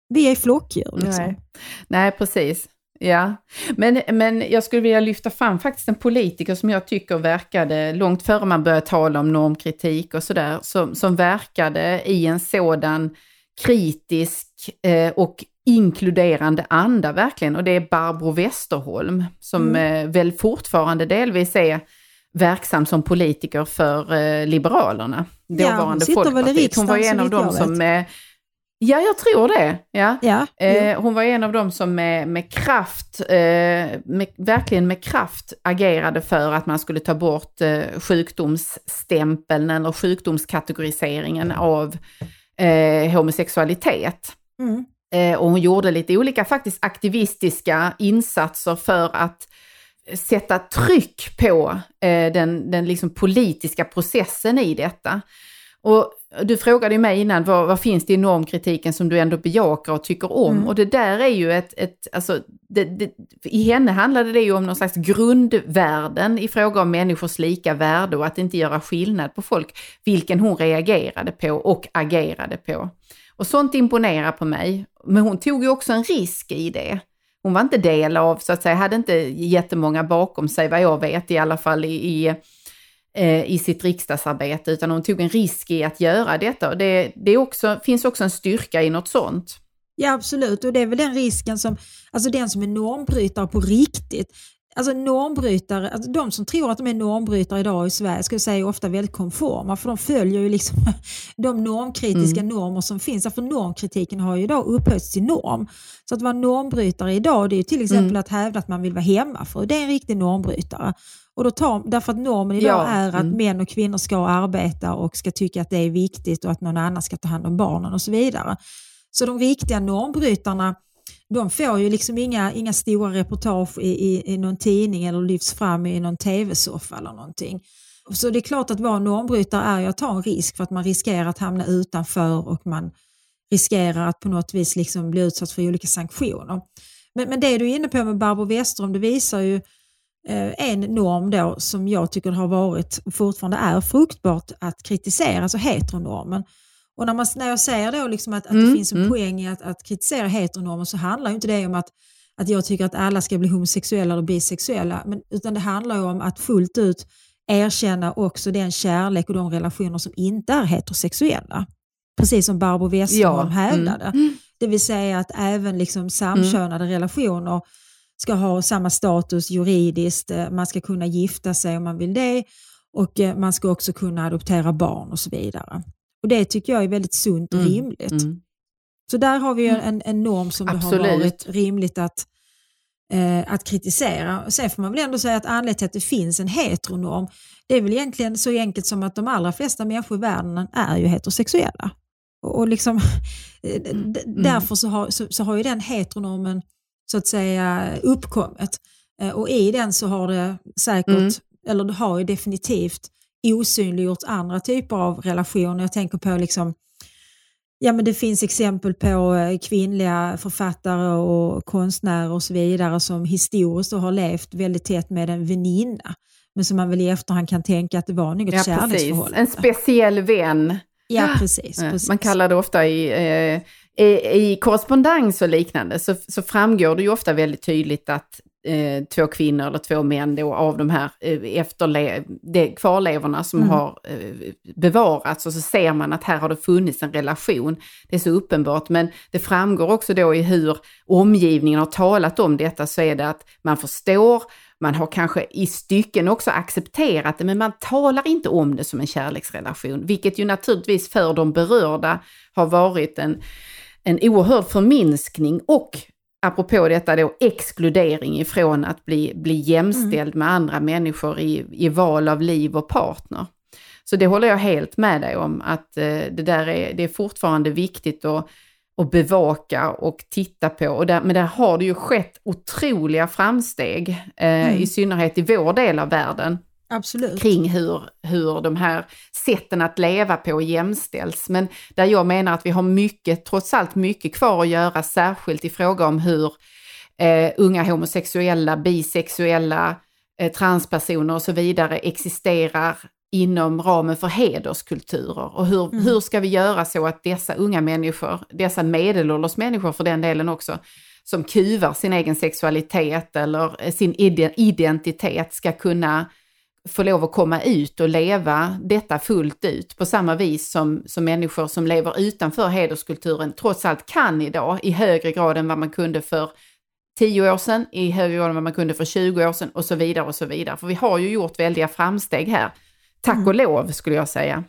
Vi är flockdjur. Liksom. Nej. Nej, precis. Ja, men, men jag skulle vilja lyfta fram faktiskt en politiker som jag tycker verkade, långt före man började tala om normkritik och sådär, som, som verkade i en sådan kritisk eh, och inkluderande anda verkligen. Och det är Barbro Westerholm som mm. eh, väl fortfarande delvis är verksam som politiker för eh, Liberalerna, dåvarande ja, hon riksdagen, hon var en av dem som Ja, jag tror det. Ja. ja eh, hon var en av dem som med, med kraft, eh, med, verkligen med kraft agerade för att man skulle ta bort eh, sjukdomsstämpeln eller sjukdomskategoriseringen av eh, homosexualitet. Mm. Eh, och hon gjorde lite olika faktiskt aktivistiska insatser för att sätta tryck på eh, den, den liksom politiska processen i detta. Och du frågade ju mig innan, vad, vad, finns det i normkritiken som du ändå bejakar och tycker om? Mm. Och det där är ju ett, ett alltså, det, det, i henne handlade det ju om någon slags grundvärden i fråga om människors lika värde och att inte göra skillnad på folk, vilken hon reagerade på och agerade på. Och sånt imponerar på mig. Men hon tog ju också en risk i det. Hon var inte del av, så att säga, hade inte jättemånga bakom sig, vad jag vet i alla fall, i, i i sitt riksdagsarbete, utan hon tog en risk i att göra detta. Och det, det också, finns också en styrka i något sånt. Ja absolut, och det är väl den risken som, alltså den som är normbrytare på riktigt. Alltså normbrytare, alltså de som tror att de är normbrytare idag i Sverige ska jag säga är ofta väldigt konforma för de följer ju liksom [LAUGHS] de normkritiska mm. normer som finns. För normkritiken har ju idag upphöjts till norm. Så att vara normbrytare idag det är ju till exempel mm. att hävda att man vill vara hemma för det är en riktig normbrytare. Och då tar, därför att normen idag ja. är att mm. män och kvinnor ska arbeta och ska tycka att det är viktigt och att någon annan ska ta hand om barnen och så vidare. Så de riktiga normbrytarna de får ju liksom inga, inga stora reportage i, i, i någon tidning eller lyfts fram i någon tv-soffa eller någonting. Så det är klart att vara normbrytare är ju att ta en risk för att man riskerar att hamna utanför och man riskerar att på något vis liksom bli utsatt för olika sanktioner. Men, men det du är inne på med Barbro Westerholm, det visar ju en norm då som jag tycker har varit och fortfarande är fruktbart att kritisera, alltså heteronormen. Och när, man, när jag säger då liksom att, att mm, det finns en mm. poäng i att, att kritisera heteronormen så handlar inte det om att, att jag tycker att alla ska bli homosexuella eller bisexuella, men, utan det handlar om att fullt ut erkänna också den kärlek och de relationer som inte är heterosexuella. Precis som Barbro Westerholm ja, hävdade. Mm. Det vill säga att även liksom samkönade mm. relationer ska ha samma status juridiskt, eh, man ska kunna gifta sig om man vill det och eh, man ska också kunna adoptera barn och så vidare. Och Det tycker jag är väldigt sunt och mm. rimligt. Mm. Så där har vi mm. en, en norm som Absolut. det har varit rimligt att, eh, att kritisera. Sen får man väl ändå säga att anledningen till att det finns en heteronorm, det är väl egentligen så enkelt som att de allra flesta människor i världen är ju heterosexuella. Och, och liksom, [LAUGHS] mm. Därför så har, så, så har ju den heteronormen så att säga uppkommit. Eh, och i den så har det säkert, mm. eller det har ju definitivt osynliggjort andra typer av relationer. Jag tänker på liksom Ja, men det finns exempel på eh, kvinnliga författare och konstnärer och så vidare som historiskt har levt väldigt tätt med en väninna. Men som man väl i efterhand kan tänka att det var något ja, kärleksförhållande. En speciell vän. Ja, precis, precis. Man kallar det ofta i eh, i korrespondens och liknande så, så framgår det ju ofta väldigt tydligt att eh, två kvinnor eller två män då av de här eh, efterle de kvarlevorna som mm. har eh, bevarats och så ser man att här har det funnits en relation. Det är så uppenbart men det framgår också då i hur omgivningen har talat om detta så är det att man förstår man har kanske i stycken också accepterat det, men man talar inte om det som en kärleksrelation, vilket ju naturligtvis för de berörda har varit en, en oerhörd förminskning och apropå detta då exkludering ifrån att bli, bli jämställd mm. med andra människor i, i val av liv och partner. Så det håller jag helt med dig om, att eh, det där är, det är fortfarande viktigt att, att bevaka och titta på. Och där, men där har det ju skett otroliga framsteg, eh, mm. i synnerhet i vår del av världen. Absolut. kring hur, hur de här sätten att leva på jämställs. Men där jag menar att vi har mycket, trots allt mycket kvar att göra, särskilt i fråga om hur eh, unga homosexuella, bisexuella, eh, transpersoner och så vidare existerar inom ramen för hederskulturer. Och hur, mm. hur ska vi göra så att dessa unga människor, dessa medelålders människor för den delen också, som kuvar sin egen sexualitet eller sin identitet ska kunna få lov att komma ut och leva detta fullt ut på samma vis som, som människor som lever utanför hederskulturen trots allt kan idag i högre grad än vad man kunde för 10 år sedan, i högre grad än vad man kunde för 20 år sedan och så vidare och så vidare. För vi har ju gjort väldiga framsteg här. Tack mm. och lov skulle jag säga.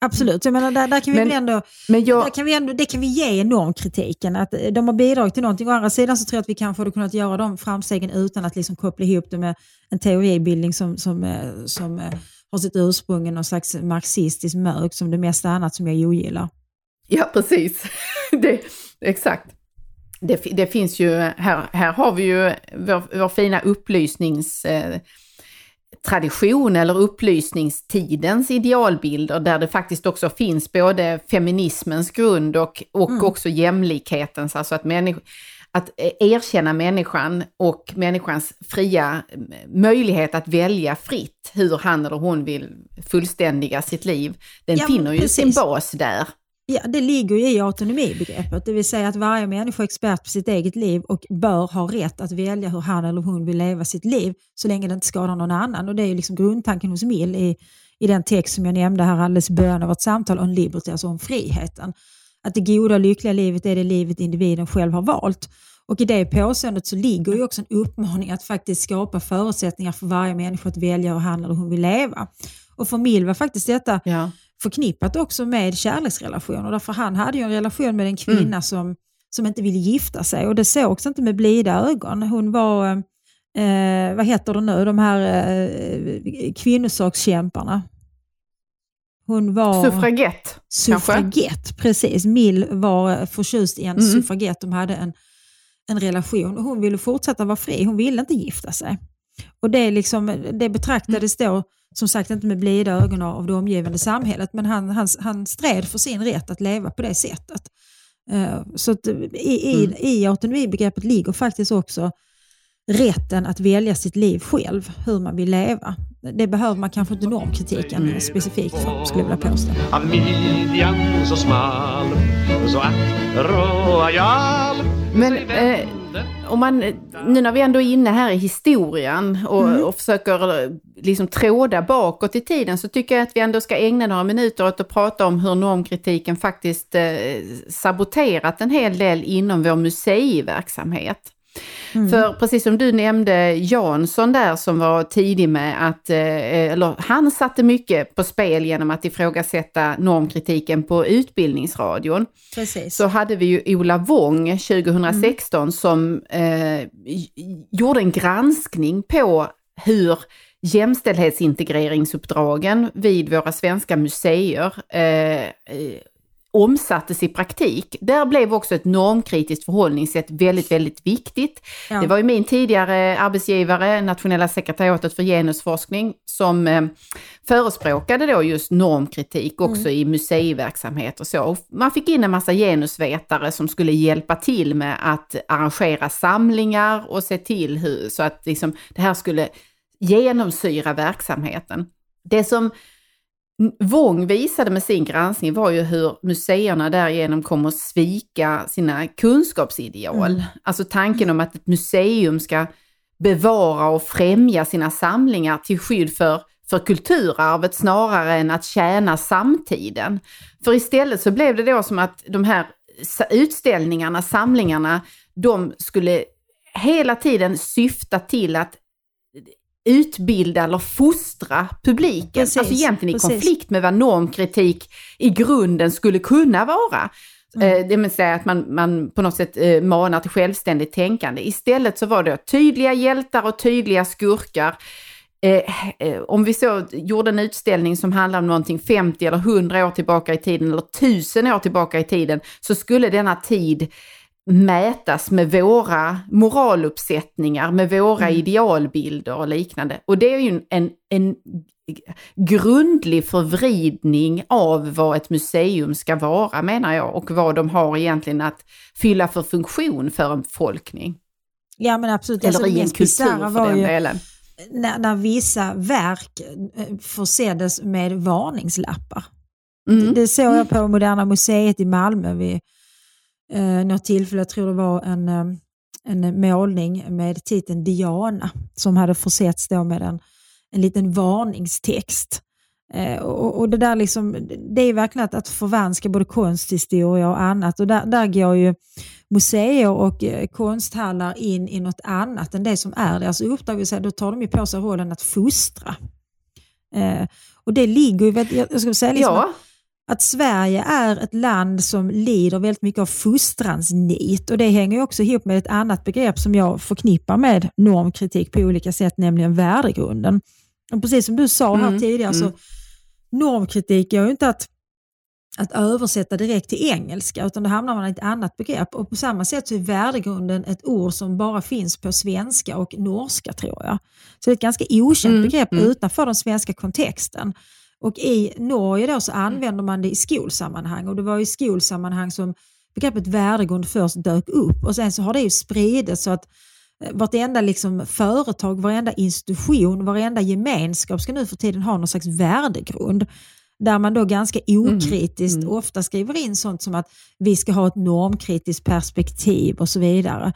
Absolut, jag menar, där, där kan vi men, ändå, men jag, där kan vi ändå, det kan vi ge normkritiken, att de har bidragit till någonting. Å andra sidan så tror jag att vi kanske hade kunnat göra de framstegen utan att liksom koppla ihop det med en teoribildning som, som, eh, som eh, har sitt ursprung i någon slags marxistisk mörk som det mesta annat som jag ogillar. Ja, precis. [LAUGHS] det, exakt. Det, det, finns ju, här, här har vi ju vår, vår fina upplysnings... Eh, tradition eller upplysningstidens idealbilder där det faktiskt också finns både feminismens grund och, och mm. också jämlikhetens, alltså att, människ, att erkänna människan och människans fria möjlighet att välja fritt hur han eller hon vill fullständiga sitt liv. Den ja, finner ju precis. sin bas där. Ja, det ligger ju i autonomibegreppet, det vill säga att varje människa är expert på sitt eget liv och bör ha rätt att välja hur han eller hon vill leva sitt liv så länge det inte skadar någon annan. Och Det är ju liksom grundtanken hos Mill i, i den text som jag nämnde här alldeles i början av vårt samtal om liberty, alltså om friheten. Att det goda och lyckliga livet är det livet individen själv har valt. Och i det påståendet så ligger ju också en uppmaning att faktiskt skapa förutsättningar för varje människa att välja hur han eller hon vill leva. Och för Mill var faktiskt detta ja förknippat också med kärleksrelationer. Därför han hade ju en relation med en kvinna mm. som, som inte ville gifta sig och det sågs inte med blida ögon. Hon var, eh, vad heter det nu, de här eh, kvinnosakskämparna. Hon var... Suffragett Suffragett, precis. Mill var förtjust i en mm. suffragett. De hade en, en relation och hon ville fortsätta vara fri. Hon ville inte gifta sig. Och Det, liksom, det betraktades då som sagt inte med blida ögon av det omgivande samhället, men han, han, han stred för sin rätt att leva på det sättet. Uh, så att i, i, mm. i autonomibegreppet ligger faktiskt också rätten att välja sitt liv själv, hur man vill leva. Det behöver man kanske inte normkritiken specifikt för, skulle jag vilja påstå. Av midjan så smal, så royal. Men eh, om man, nu när vi ändå är inne här i historien och, mm. och försöker liksom tråda bakåt i tiden så tycker jag att vi ändå ska ägna några minuter åt att prata om hur normkritiken faktiskt eh, saboterat en hel del inom vår museiverksamhet. Mm. För precis som du nämnde Jansson där som var tidig med att, eh, eller han satte mycket på spel genom att ifrågasätta normkritiken på Utbildningsradion. Precis. Så hade vi ju Ola Wång 2016 mm. som eh, gjorde en granskning på hur jämställdhetsintegreringsuppdragen vid våra svenska museer eh, omsattes i praktik. Där blev också ett normkritiskt förhållningssätt väldigt, väldigt viktigt. Ja. Det var ju min tidigare arbetsgivare, Nationella sekretariatet för genusforskning, som eh, förespråkade då just normkritik också mm. i museiverksamhet och så. Och man fick in en massa genusvetare som skulle hjälpa till med att arrangera samlingar och se till hur, så att liksom det här skulle genomsyra verksamheten. Det som Wång visade med sin granskning var ju hur museerna därigenom kommer att svika sina kunskapsideal. Mm. Alltså tanken om att ett museum ska bevara och främja sina samlingar till skydd för, för kulturarvet snarare än att tjäna samtiden. För istället så blev det då som att de här utställningarna, samlingarna, de skulle hela tiden syfta till att utbilda eller fostra publiken. Precis, alltså egentligen i precis. konflikt med vad normkritik i grunden skulle kunna vara. Mm. Eh, det vill säga att man, man på något sätt eh, manar till självständigt tänkande. Istället så var det tydliga hjältar och tydliga skurkar. Eh, om vi så gjorde en utställning som handlar om någonting 50 eller 100 år tillbaka i tiden eller 1000 år tillbaka i tiden så skulle denna tid mätas med våra moraluppsättningar, med våra mm. idealbilder och liknande. Och det är ju en, en grundlig förvridning av vad ett museum ska vara menar jag och vad de har egentligen att fylla för funktion för en befolkning. Ja men absolut. Eller alltså, i en kultur för den delen. När, när vissa verk eh, förseddes med varningslappar. Mm. Det, det såg jag på Moderna Museet i Malmö vid eh, något tillfälle, jag tror det var en, eh, en målning med titeln Diana som hade försetts då med en, en liten varningstext. Eh, och, och, det där liksom, det är verkligen att, att förvanska både konsthistoria och annat och där, där går ju museer och eh, konsthallar in i något annat än det som är deras uppdrag. Säga, då tar de ju på sig rollen att fostra. Eh, och det ligger ju, jag skulle säga, liksom ja att Sverige är ett land som lider väldigt mycket av fostrans nit och det hänger också ihop med ett annat begrepp som jag förknippar med normkritik på olika sätt, nämligen värdegrunden. Och precis som du sa här mm. tidigare, mm. så normkritik är ju inte att att översätta direkt till engelska utan då hamnar man i ett annat begrepp. Och på samma sätt så är värdegrunden ett ord som bara finns på svenska och norska tror jag. Så det är ett ganska okänt Mm, begrepp mm. utanför den svenska kontexten. Och i Norge då så använder man det i skolsammanhang och det var i skolsammanhang som begreppet värdegrund först dök upp och sen så har det ju spridits så att eh, vartenda liksom företag, varenda institution, varenda gemenskap ska nu för tiden ha någon slags värdegrund. Där man då ganska okritiskt mm. ofta skriver in sånt som att vi ska ha ett normkritiskt perspektiv och så vidare.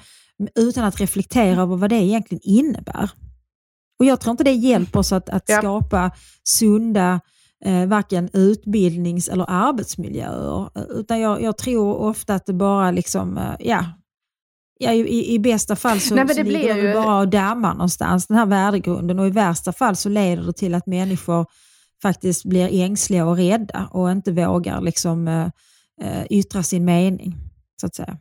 Utan att reflektera över vad det egentligen innebär. Och Jag tror inte det hjälper oss att, att Ja. skapa sunda eh, varken utbildnings eller arbetsmiljöer. Utan jag, jag tror ofta att det bara liksom, eh, ja, ja i, i bästa fall så, Nej, så det ligger blir det ju- bara och dammar någonstans, den här värdegrunden. Och i värsta fall så leder det till att människor faktiskt blir ängsliga och rädda och inte vågar liksom, eh, eh, yttra sin mening. så att säga.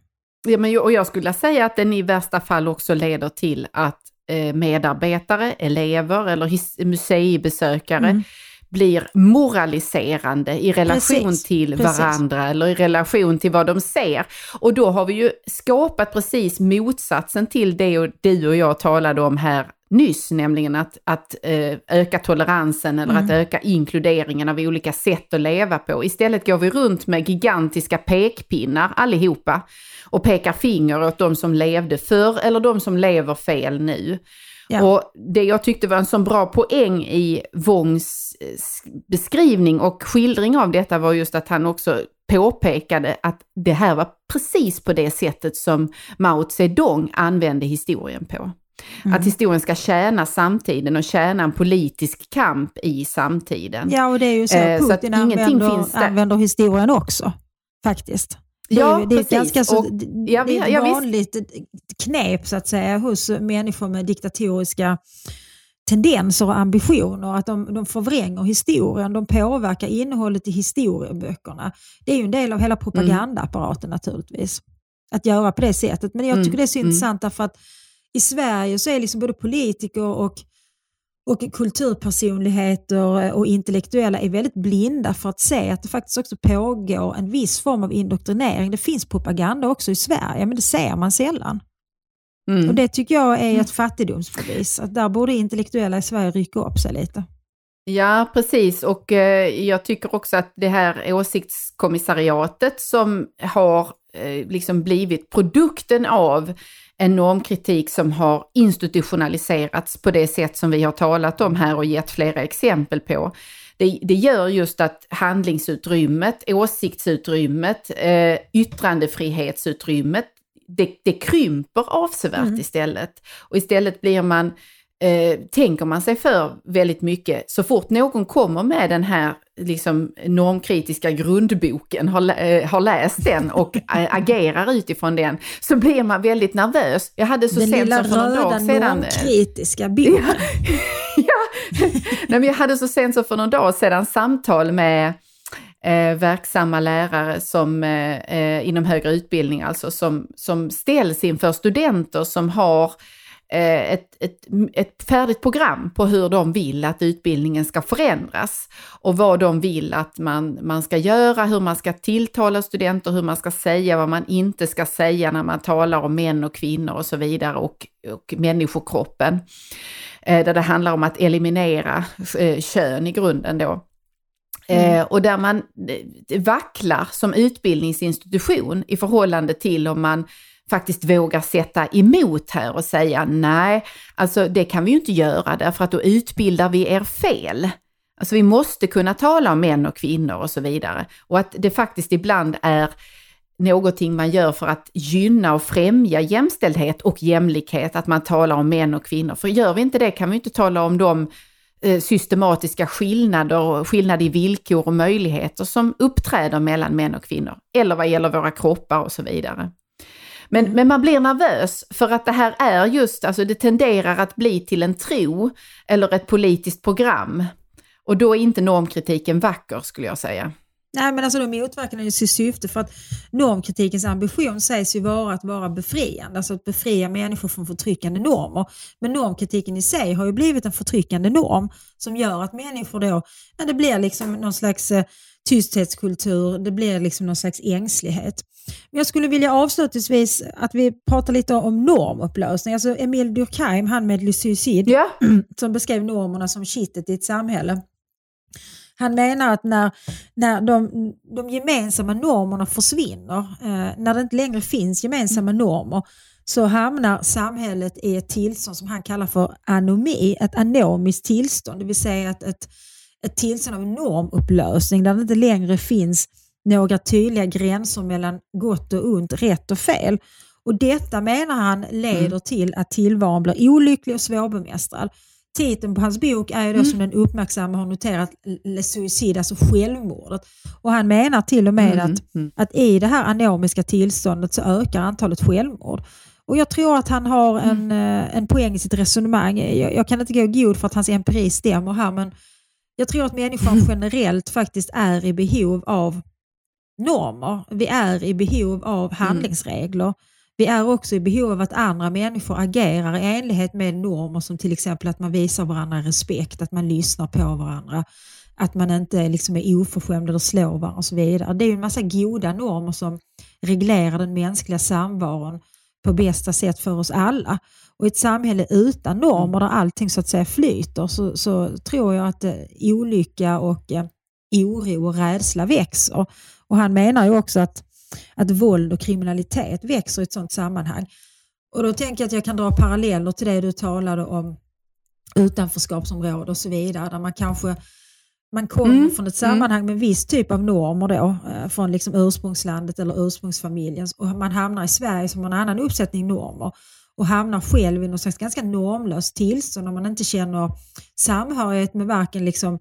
Ja, men, och jag skulle säga att den i värsta fall också leder till att Eh, medarbetare, elever eller museibesökare Mm blir moraliserande i relation Precis, till precis. varandra eller i relation till vad de ser. Och då har vi ju skapat precis motsatsen till det och, du och jag talade om här nyss, nämligen att, att eh, öka toleransen eller Mm. att öka inkluderingen av olika sätt att leva på. Istället går vi runt med gigantiska pekpinnar allihopa och pekar finger åt de som levde förr eller de som lever fel nu. Ja. Och det jag tyckte var en så bra poäng i Wongs eh, beskrivning och skildring av detta var just att han också påpekade att det här var precis på det sättet som Mao Zedong använde historien på. Mm. Att historien ska tjäna samtiden och tjäna en politisk kamp i samtiden. Ja, och det är ju så Eh, så att Putin ingenting använder, finns där. använder historien också, faktiskt. Ja, det är precis. ganska så, Och- ja, det är ett ja, vanligt knep så att säga hos människor med diktatoriska tendenser och ambitioner, att de, de förvränger historien, de påverkar innehållet i historieböckerna. Det är ju en del av hela propagandaapparaten naturligtvis, att göra på det sättet. Men jag Mm, tycker det är så mm. intressant därför att i Sverige så är liksom både politiker och och kulturpersonligheter och intellektuella är väldigt blinda för att se att det faktiskt också pågår en viss form av indoktrinering. Det finns propaganda också i Sverige, men det ser man sällan. Mm. Och Det tycker jag är ett fattigdomsbevis. Att där borde intellektuella i Sverige rycka upp sig lite. Ja, precis. Och eh, jag tycker också att det här åsiktskommissariatet som har eh, liksom blivit produkten av en normkritik som har institutionaliserats på det sätt som vi har talat om här och gett flera exempel på. Det, det gör just att handlingsutrymmet, åsiktsutrymmet, eh, yttrandefrihetsutrymmet, det, det krymper avsevärt Mm. istället. Och istället blir man eh, tänker man sig för väldigt mycket, så fort någon kommer med den här liksom, normkritiska grundboken, har, eh, har läst den och [LAUGHS] agerar utifrån den, så blir man väldigt nervös. Jag hade så Den sent lilla som för någon dag sedan... eh, normkritiska [LAUGHS] bilden. [LAUGHS] ja, Nej, men jag hade så sent som för någon dag sedan samtal med eh, verksamma lärare som, eh, eh, inom högre utbildning, alltså som, som ställs inför studenter som har ett, ett, ett färdigt program på hur de vill att utbildningen ska förändras och vad de vill att man, man ska göra, hur man ska tilltala studenter, hur man ska säga, vad man inte ska säga när man talar om män och kvinnor och så vidare och, och människokroppen. Eh, där det handlar om att eliminera eh, kön i grunden då. Eh, och där man eh, vacklar som utbildningsinstitution i förhållande till om man faktiskt vågar sätta emot här och säga nej, alltså det kan vi ju inte göra därför att då utbildar vi er fel. Alltså vi måste kunna tala om män och kvinnor och så vidare. Och att det faktiskt ibland är någonting man gör för att gynna och främja jämställdhet och jämlikhet, att man talar om män och kvinnor. För gör vi inte det kan vi inte tala om de eh, systematiska skillnader, och skillnader i villkor och möjligheter som uppträder mellan män och kvinnor. Eller vad gäller våra kroppar och så vidare. Men, men man blir nervös för att det här är just, alltså det tenderar att bli till en tro eller ett politiskt program. Och då är inte normkritiken vacker skulle jag säga. Nej, men alltså de motverkar ju sitt syfte för att normkritikens ambition sägs ju vara att vara befriande, alltså att befria människor från förtryckande normer. Men normkritiken i sig har ju blivit en förtryckande norm som gör att människor då, ja, det blir liksom någon slags eh, tysthetskultur, det blir liksom någon slags ängslighet. Men jag skulle vilja avslutningsvis att vi pratar lite om normupplösning. Alltså Emil Durkheim, han med suicid, Ja, [CLEARS THROAT] som beskrev normerna som kittet i ett samhälle. Han menar att när, när de, de gemensamma normerna försvinner, eh, när det inte längre finns gemensamma normer, så hamnar samhället i ett tillstånd som han kallar för anomi, ett anomiskt tillstånd, det vill säga ett, ett, ett tillstånd av normupplösning där det inte längre finns några tydliga gränser mellan gott och ont, rätt och fel. Och Detta menar han leder till att tillvaron blir olycklig och svårbemästrad. Titeln på hans bok är ju då som den uppmärksamma har noterat Le Suicide, alltså självmordet. Och han menar till och med Mm, att, mm. att i det här anomiska tillståndet så ökar antalet självmord. Och jag tror att han har en, eh, en poäng i sitt resonemang. Jag, jag kan inte gå god för att hans empiri stämmer här men jag tror att människan [CLEARS THROAT] generellt faktiskt är i behov av normer. Vi är i behov av handlingsregler. Vi är också i behov av att andra människor agerar i enlighet med normer som till exempel att man visar varandra respekt, att man lyssnar på varandra, att man inte liksom är oförskämd eller slår varandra och så vidare. Det är en massa goda normer som reglerar den mänskliga samvaron på bästa sätt för oss alla. Och ett samhälle utan normer där allting så att säga flyter så, så tror jag att eh, olycka och eh, oro och rädsla växer. Och han menar ju också att, att våld och kriminalitet växer i ett sådant sammanhang. Och då tänker jag att jag kan dra paralleller till det du talade om utanförskapsområde och så vidare, där man kanske man kommer Mm, från ett sammanhang med viss typ av normer då, eh, från liksom ursprungslandet eller ursprungsfamiljen och man hamnar i Sverige som har en annan uppsättning normer och hamnar själv i något slags ganska normlöst tillstånd om man inte känner samhörighet med varken liksom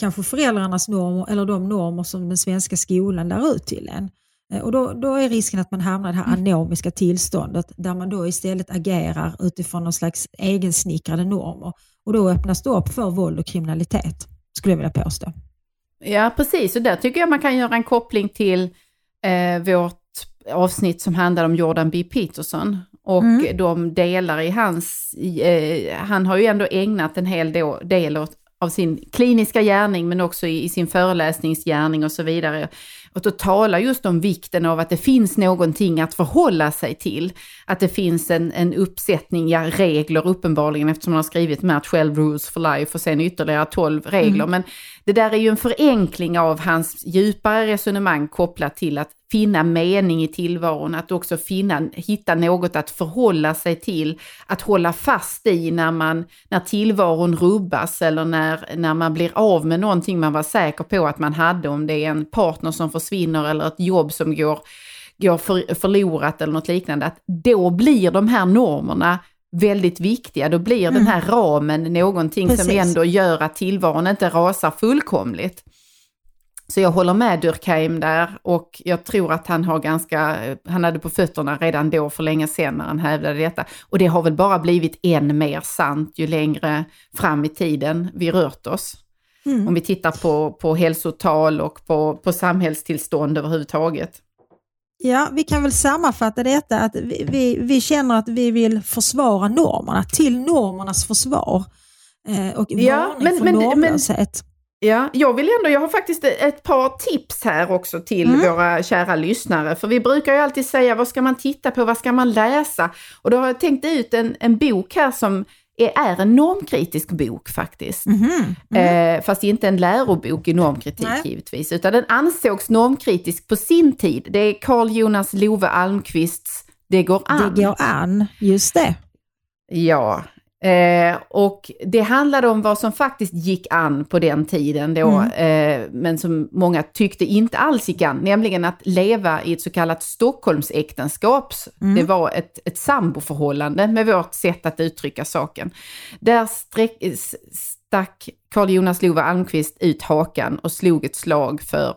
kanske föräldrarnas normer eller de normer som den svenska skolan lär ut till en. Eh, Och då, då är risken att man hamnar i det här anomiska tillståndet där man då istället agerar utifrån någon slags egensnickrade normer. Och då öppnas det upp för våld och kriminalitet, skulle jag vilja påstå. Ja, precis. Och där tycker jag man kan göra en koppling till eh, vårt avsnitt som handlar om Jordan B. Peterson. Och Mm. de delar i hans, eh, han har ju ändå ägnat en hel del åt, av sin kliniska gärning men också i, i sin föreläsningsgärning och så vidare. Och då talar just om vikten av att det finns någonting att förhålla sig till. Att det finns en, en uppsättning ja, regler uppenbarligen eftersom han har skrivit här 12 rules for life och sen ytterligare 12 regler. Men det där är ju en förenkling av hans djupare resonemang kopplat till att finna mening i tillvaron, att också finna, hitta något att förhålla sig till, att hålla fast i när, man, när tillvaron rubbas eller när, när man blir av med någonting man var säker på att man hade, om det är en partner som försvinner eller ett jobb som går, går för, förlorat eller något liknande, att då blir de här normerna väldigt viktiga. Då blir den här ramen någonting som Precis. ändå gör att tillvaron inte rasar fullkomligt. Så jag håller med Durkheim där och jag tror att han har ganska, han hade på fötterna redan då för länge sedan när han hävdade detta. Och det har väl bara blivit än mer sant ju längre fram i tiden vi rört oss. Om vi tittar på, på hälsotal och på, på samhällstillstånd överhuvudtaget. Ja, vi kan väl sammanfatta detta att vi, vi, vi känner att vi vill försvara normerna, till normernas försvar. Eh, och Ja, varning men- för men- normlöshet. Ja, jag vill ändå, jag har faktiskt ett par tips här också till Mm. våra kära lyssnare. För vi brukar ju alltid säga, vad ska man titta på, vad ska man läsa? Och då har jag tänkt ut en, en bok här som är, en normkritisk bok faktiskt. Mhm. Eh, fast inte en lärobok i normkritik Nej. givetvis, utan den ansågs normkritisk på sin tid. Det är Carl Jonas Love Almqvists Det går an. Det går an, just det. Ja, eh, och det handlade om vad som faktiskt gick an på den tiden då, eh, men som många tyckte inte alls gick an, nämligen att leva i ett så kallat Stockholmsäktenskap. Det var ett, ett samboförhållande med vårt sätt att uttrycka saken. Där sträck, s- stack Carl Jonas Love Almqvist ut hakan och slog ett slag för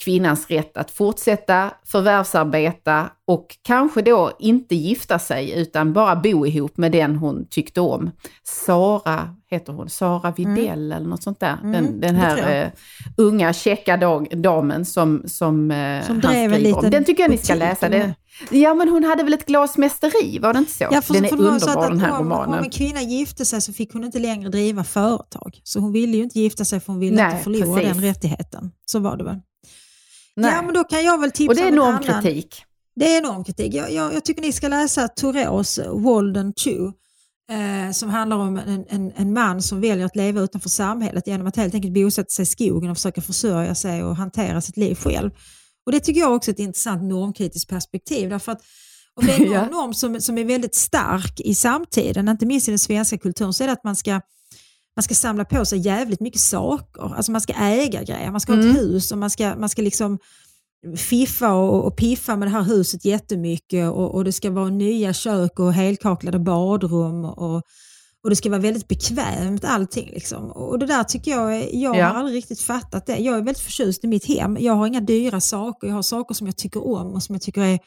kvinnans rätt att fortsätta förvärvsarbeta och kanske då inte gifta sig utan bara bo ihop med den hon tyckte om. Sara, heter hon, Sara Videll eller något sånt där. Mm, den, här eh, unga käcka dag, damen som, som, eh, Som han skriver om. liten Den tycker jag ni ska läsa. Den, ja men hon hade väl ett glasmästeri, var det inte så? Ja, för, den är för underbar att, den här om, romanen. Om en kvinna gifte sig så fick hon inte längre driva företag. Så hon ville ju inte gifta sig för hon ville Nej, inte förlora precis. den rättigheten. Så var det väl. Nej. Ja, men då kan jag väl tipsa och det är normkritik. Det är normkritik. Jag, jag, jag tycker ni ska läsa Thoreaus Walden 2. Eh, som handlar om en, en, en man som väljer att leva utanför samhället genom att helt enkelt bosätta sig i skogen och försöka försörja sig och hantera sitt liv själv. Och Det tycker jag också är ett intressant normkritiskt perspektiv. Därför att om det är [LAUGHS] någon Ja. norm som, som är väldigt stark i samtiden, inte minst i den svenska kulturen, så är det att man ska man ska samla på sig jävligt mycket saker. Alltså man ska äga grejer, man ska ha ett hus och man ska, man ska liksom fiffa och, och piffa med det här huset jättemycket och, och det ska vara nya kök och helkaklade badrum och, och det ska vara väldigt bekvämt allting. Liksom. Och det där tycker jag, jag Ja. har aldrig riktigt fattat det. Jag är väldigt förtjust i mitt hem. Jag har inga dyra saker, jag har saker som jag tycker om och som jag tycker är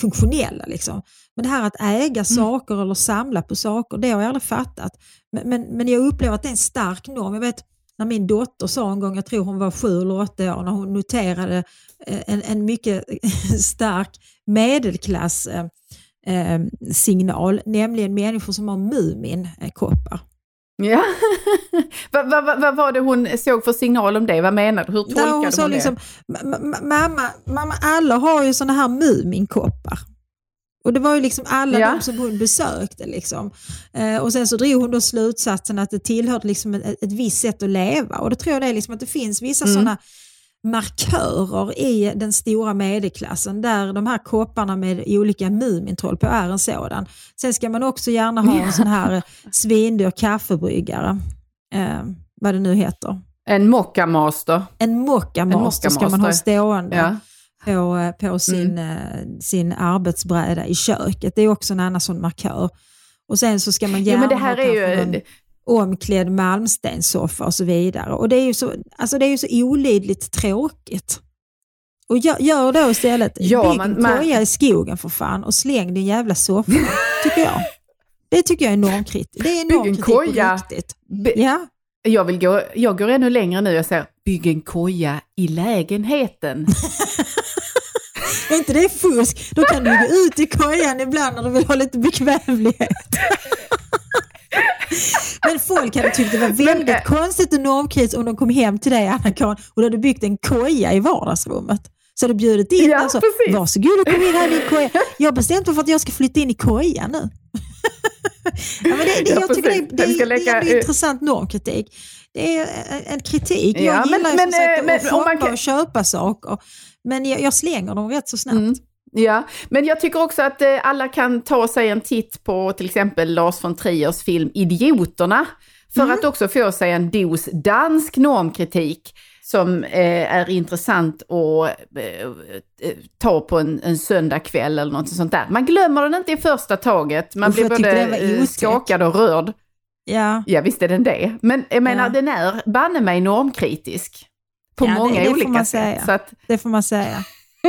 funktionella. Liksom. Men det här att äga saker eller samla på saker, det har jag aldrig fattat. Men, men, men jag upplever att det är en stark norm. Jag vet när min dotter sa en gång, jag tror hon var sju eller åtta år, när hon noterade eh, en, en mycket [LAUGHS] stark medelklass eh, eh, signal, nämligen människor som har Mumin-koppar. Ja. [LAUGHS] vad, vad, vad, vad var det hon såg för signal om det? Vad menar du? Hur tolkade hon hon, det? liksom, "Ma- ma- mamma, mamma, alla har ju såna här Muminkoppar. Och det var ju liksom alla Ja. de som hon besökte. Liksom. Eh, och sen så drog hon då slutsatsen att det tillhörde liksom ett, ett visst sätt att leva. Och då tror jag det är liksom att det finns vissa Mm. sådana markörer i den stora medelklassen där de här kopparna med olika Mumintroll på är en sådan. Sen ska man också gärna ha en sån här svindyr kaffebryggare. Eh, vad det nu heter. En mockamaster. En mockamaster ska man ha stående Ja. på, eh, på sin, eh, sin arbetsbräda i köket. Det är också en annan sån markör. Och sen så ska man gärna men det här är ju... omklädd malmstenssoffa och så vidare. Och det är ju så, alltså det är ju så olidligt tråkigt. Och gör, gör då istället, Ja, bygg en koja i skogen för fan och släng din jävla soffa, [LAUGHS] tycker jag. Det tycker jag är normkritik. Det är normkritik på riktigt. Be- Ja, Jag, vill gå, jag går ännu längre nu. Jag säger, bygg en koja i lägenheten. är [LAUGHS] inte det fusk? Då kan du gå ut i kojan ibland när du vill ha lite bekvämlighet. [LAUGHS] Men folk hade tyckt det var väldigt eh, konstigt och normkritiskt om de kom hem till dig Anna-Karin och du hade byggt en koja i vardagsrummet. Så hade du bjudit in Ja, alltså, precis. varsågod och kom in här i din koja. Jag har bestämt mig för att jag ska flytta in i kojan nu. [LAUGHS] ja, men det, det, Ja, jag tycker det, det, det, det är en intressant normkritik. Det är en, en kritik. Jag Ja, men- gillar ju men, som sagt eh, men att shoppa och köpa saker. Men jag, jag slänger dem rätt så snabbt. Mm. Ja, men jag tycker också att eh, alla kan ta sig en titt på till exempel Lars von Triers film Idioterna. För Mm. att också få sig en dos dansk normkritik som eh, är intressant att eh, eh, ta på en, en söndagkväll eller något sånt där. Man glömmer den inte i första taget. Man Usch, blir både eh, skakad och rörd. Ja. Ja, visst är den det. Men jag menar, Ja. den är banne mig normkritisk. På Ja, det- många det får olika sätt. säga. Så att, Det får man säga.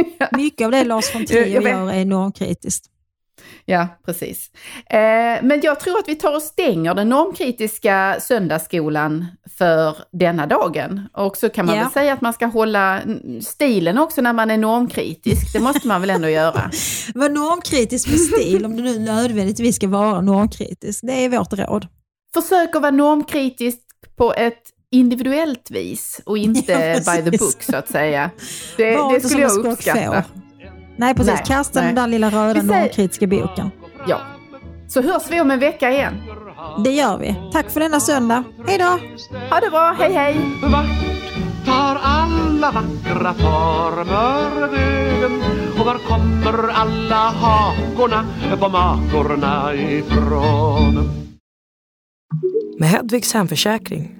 [LAUGHS] Mycket av det Lars von Jag- Trier jag vet. gör är enormkritiskt. Ja, precis. Eh, men jag tror att vi tar och stänger den normkritiska söndagsskolan för denna dagen. Och så kan man Ja. väl säga att man ska hålla stilen också när man är normkritisk. Det måste man väl ändå göra. [LAUGHS] Var normkritisk med stil om du nu nödvändigtvis ska vara normkritisk. Det är vårt råd. Försök att vara normkritisk på ett individuellt vis och inte [LAUGHS] Ja, by the book så att säga. Det, Var det skulle jag uppskatta. skockfår. Nej, precis. Nej, Kasta nej. den där lilla röda normkritiska boken. Ja. Så hörs vi om en vecka igen. Det gör vi. Tack för denna söndag. Hej då! Ha det bra, hej hej! Vart tar alla vackra former vägen? Och var kommer alla hakorna på makorna ifrån? Med Hedvigs hemförsäkring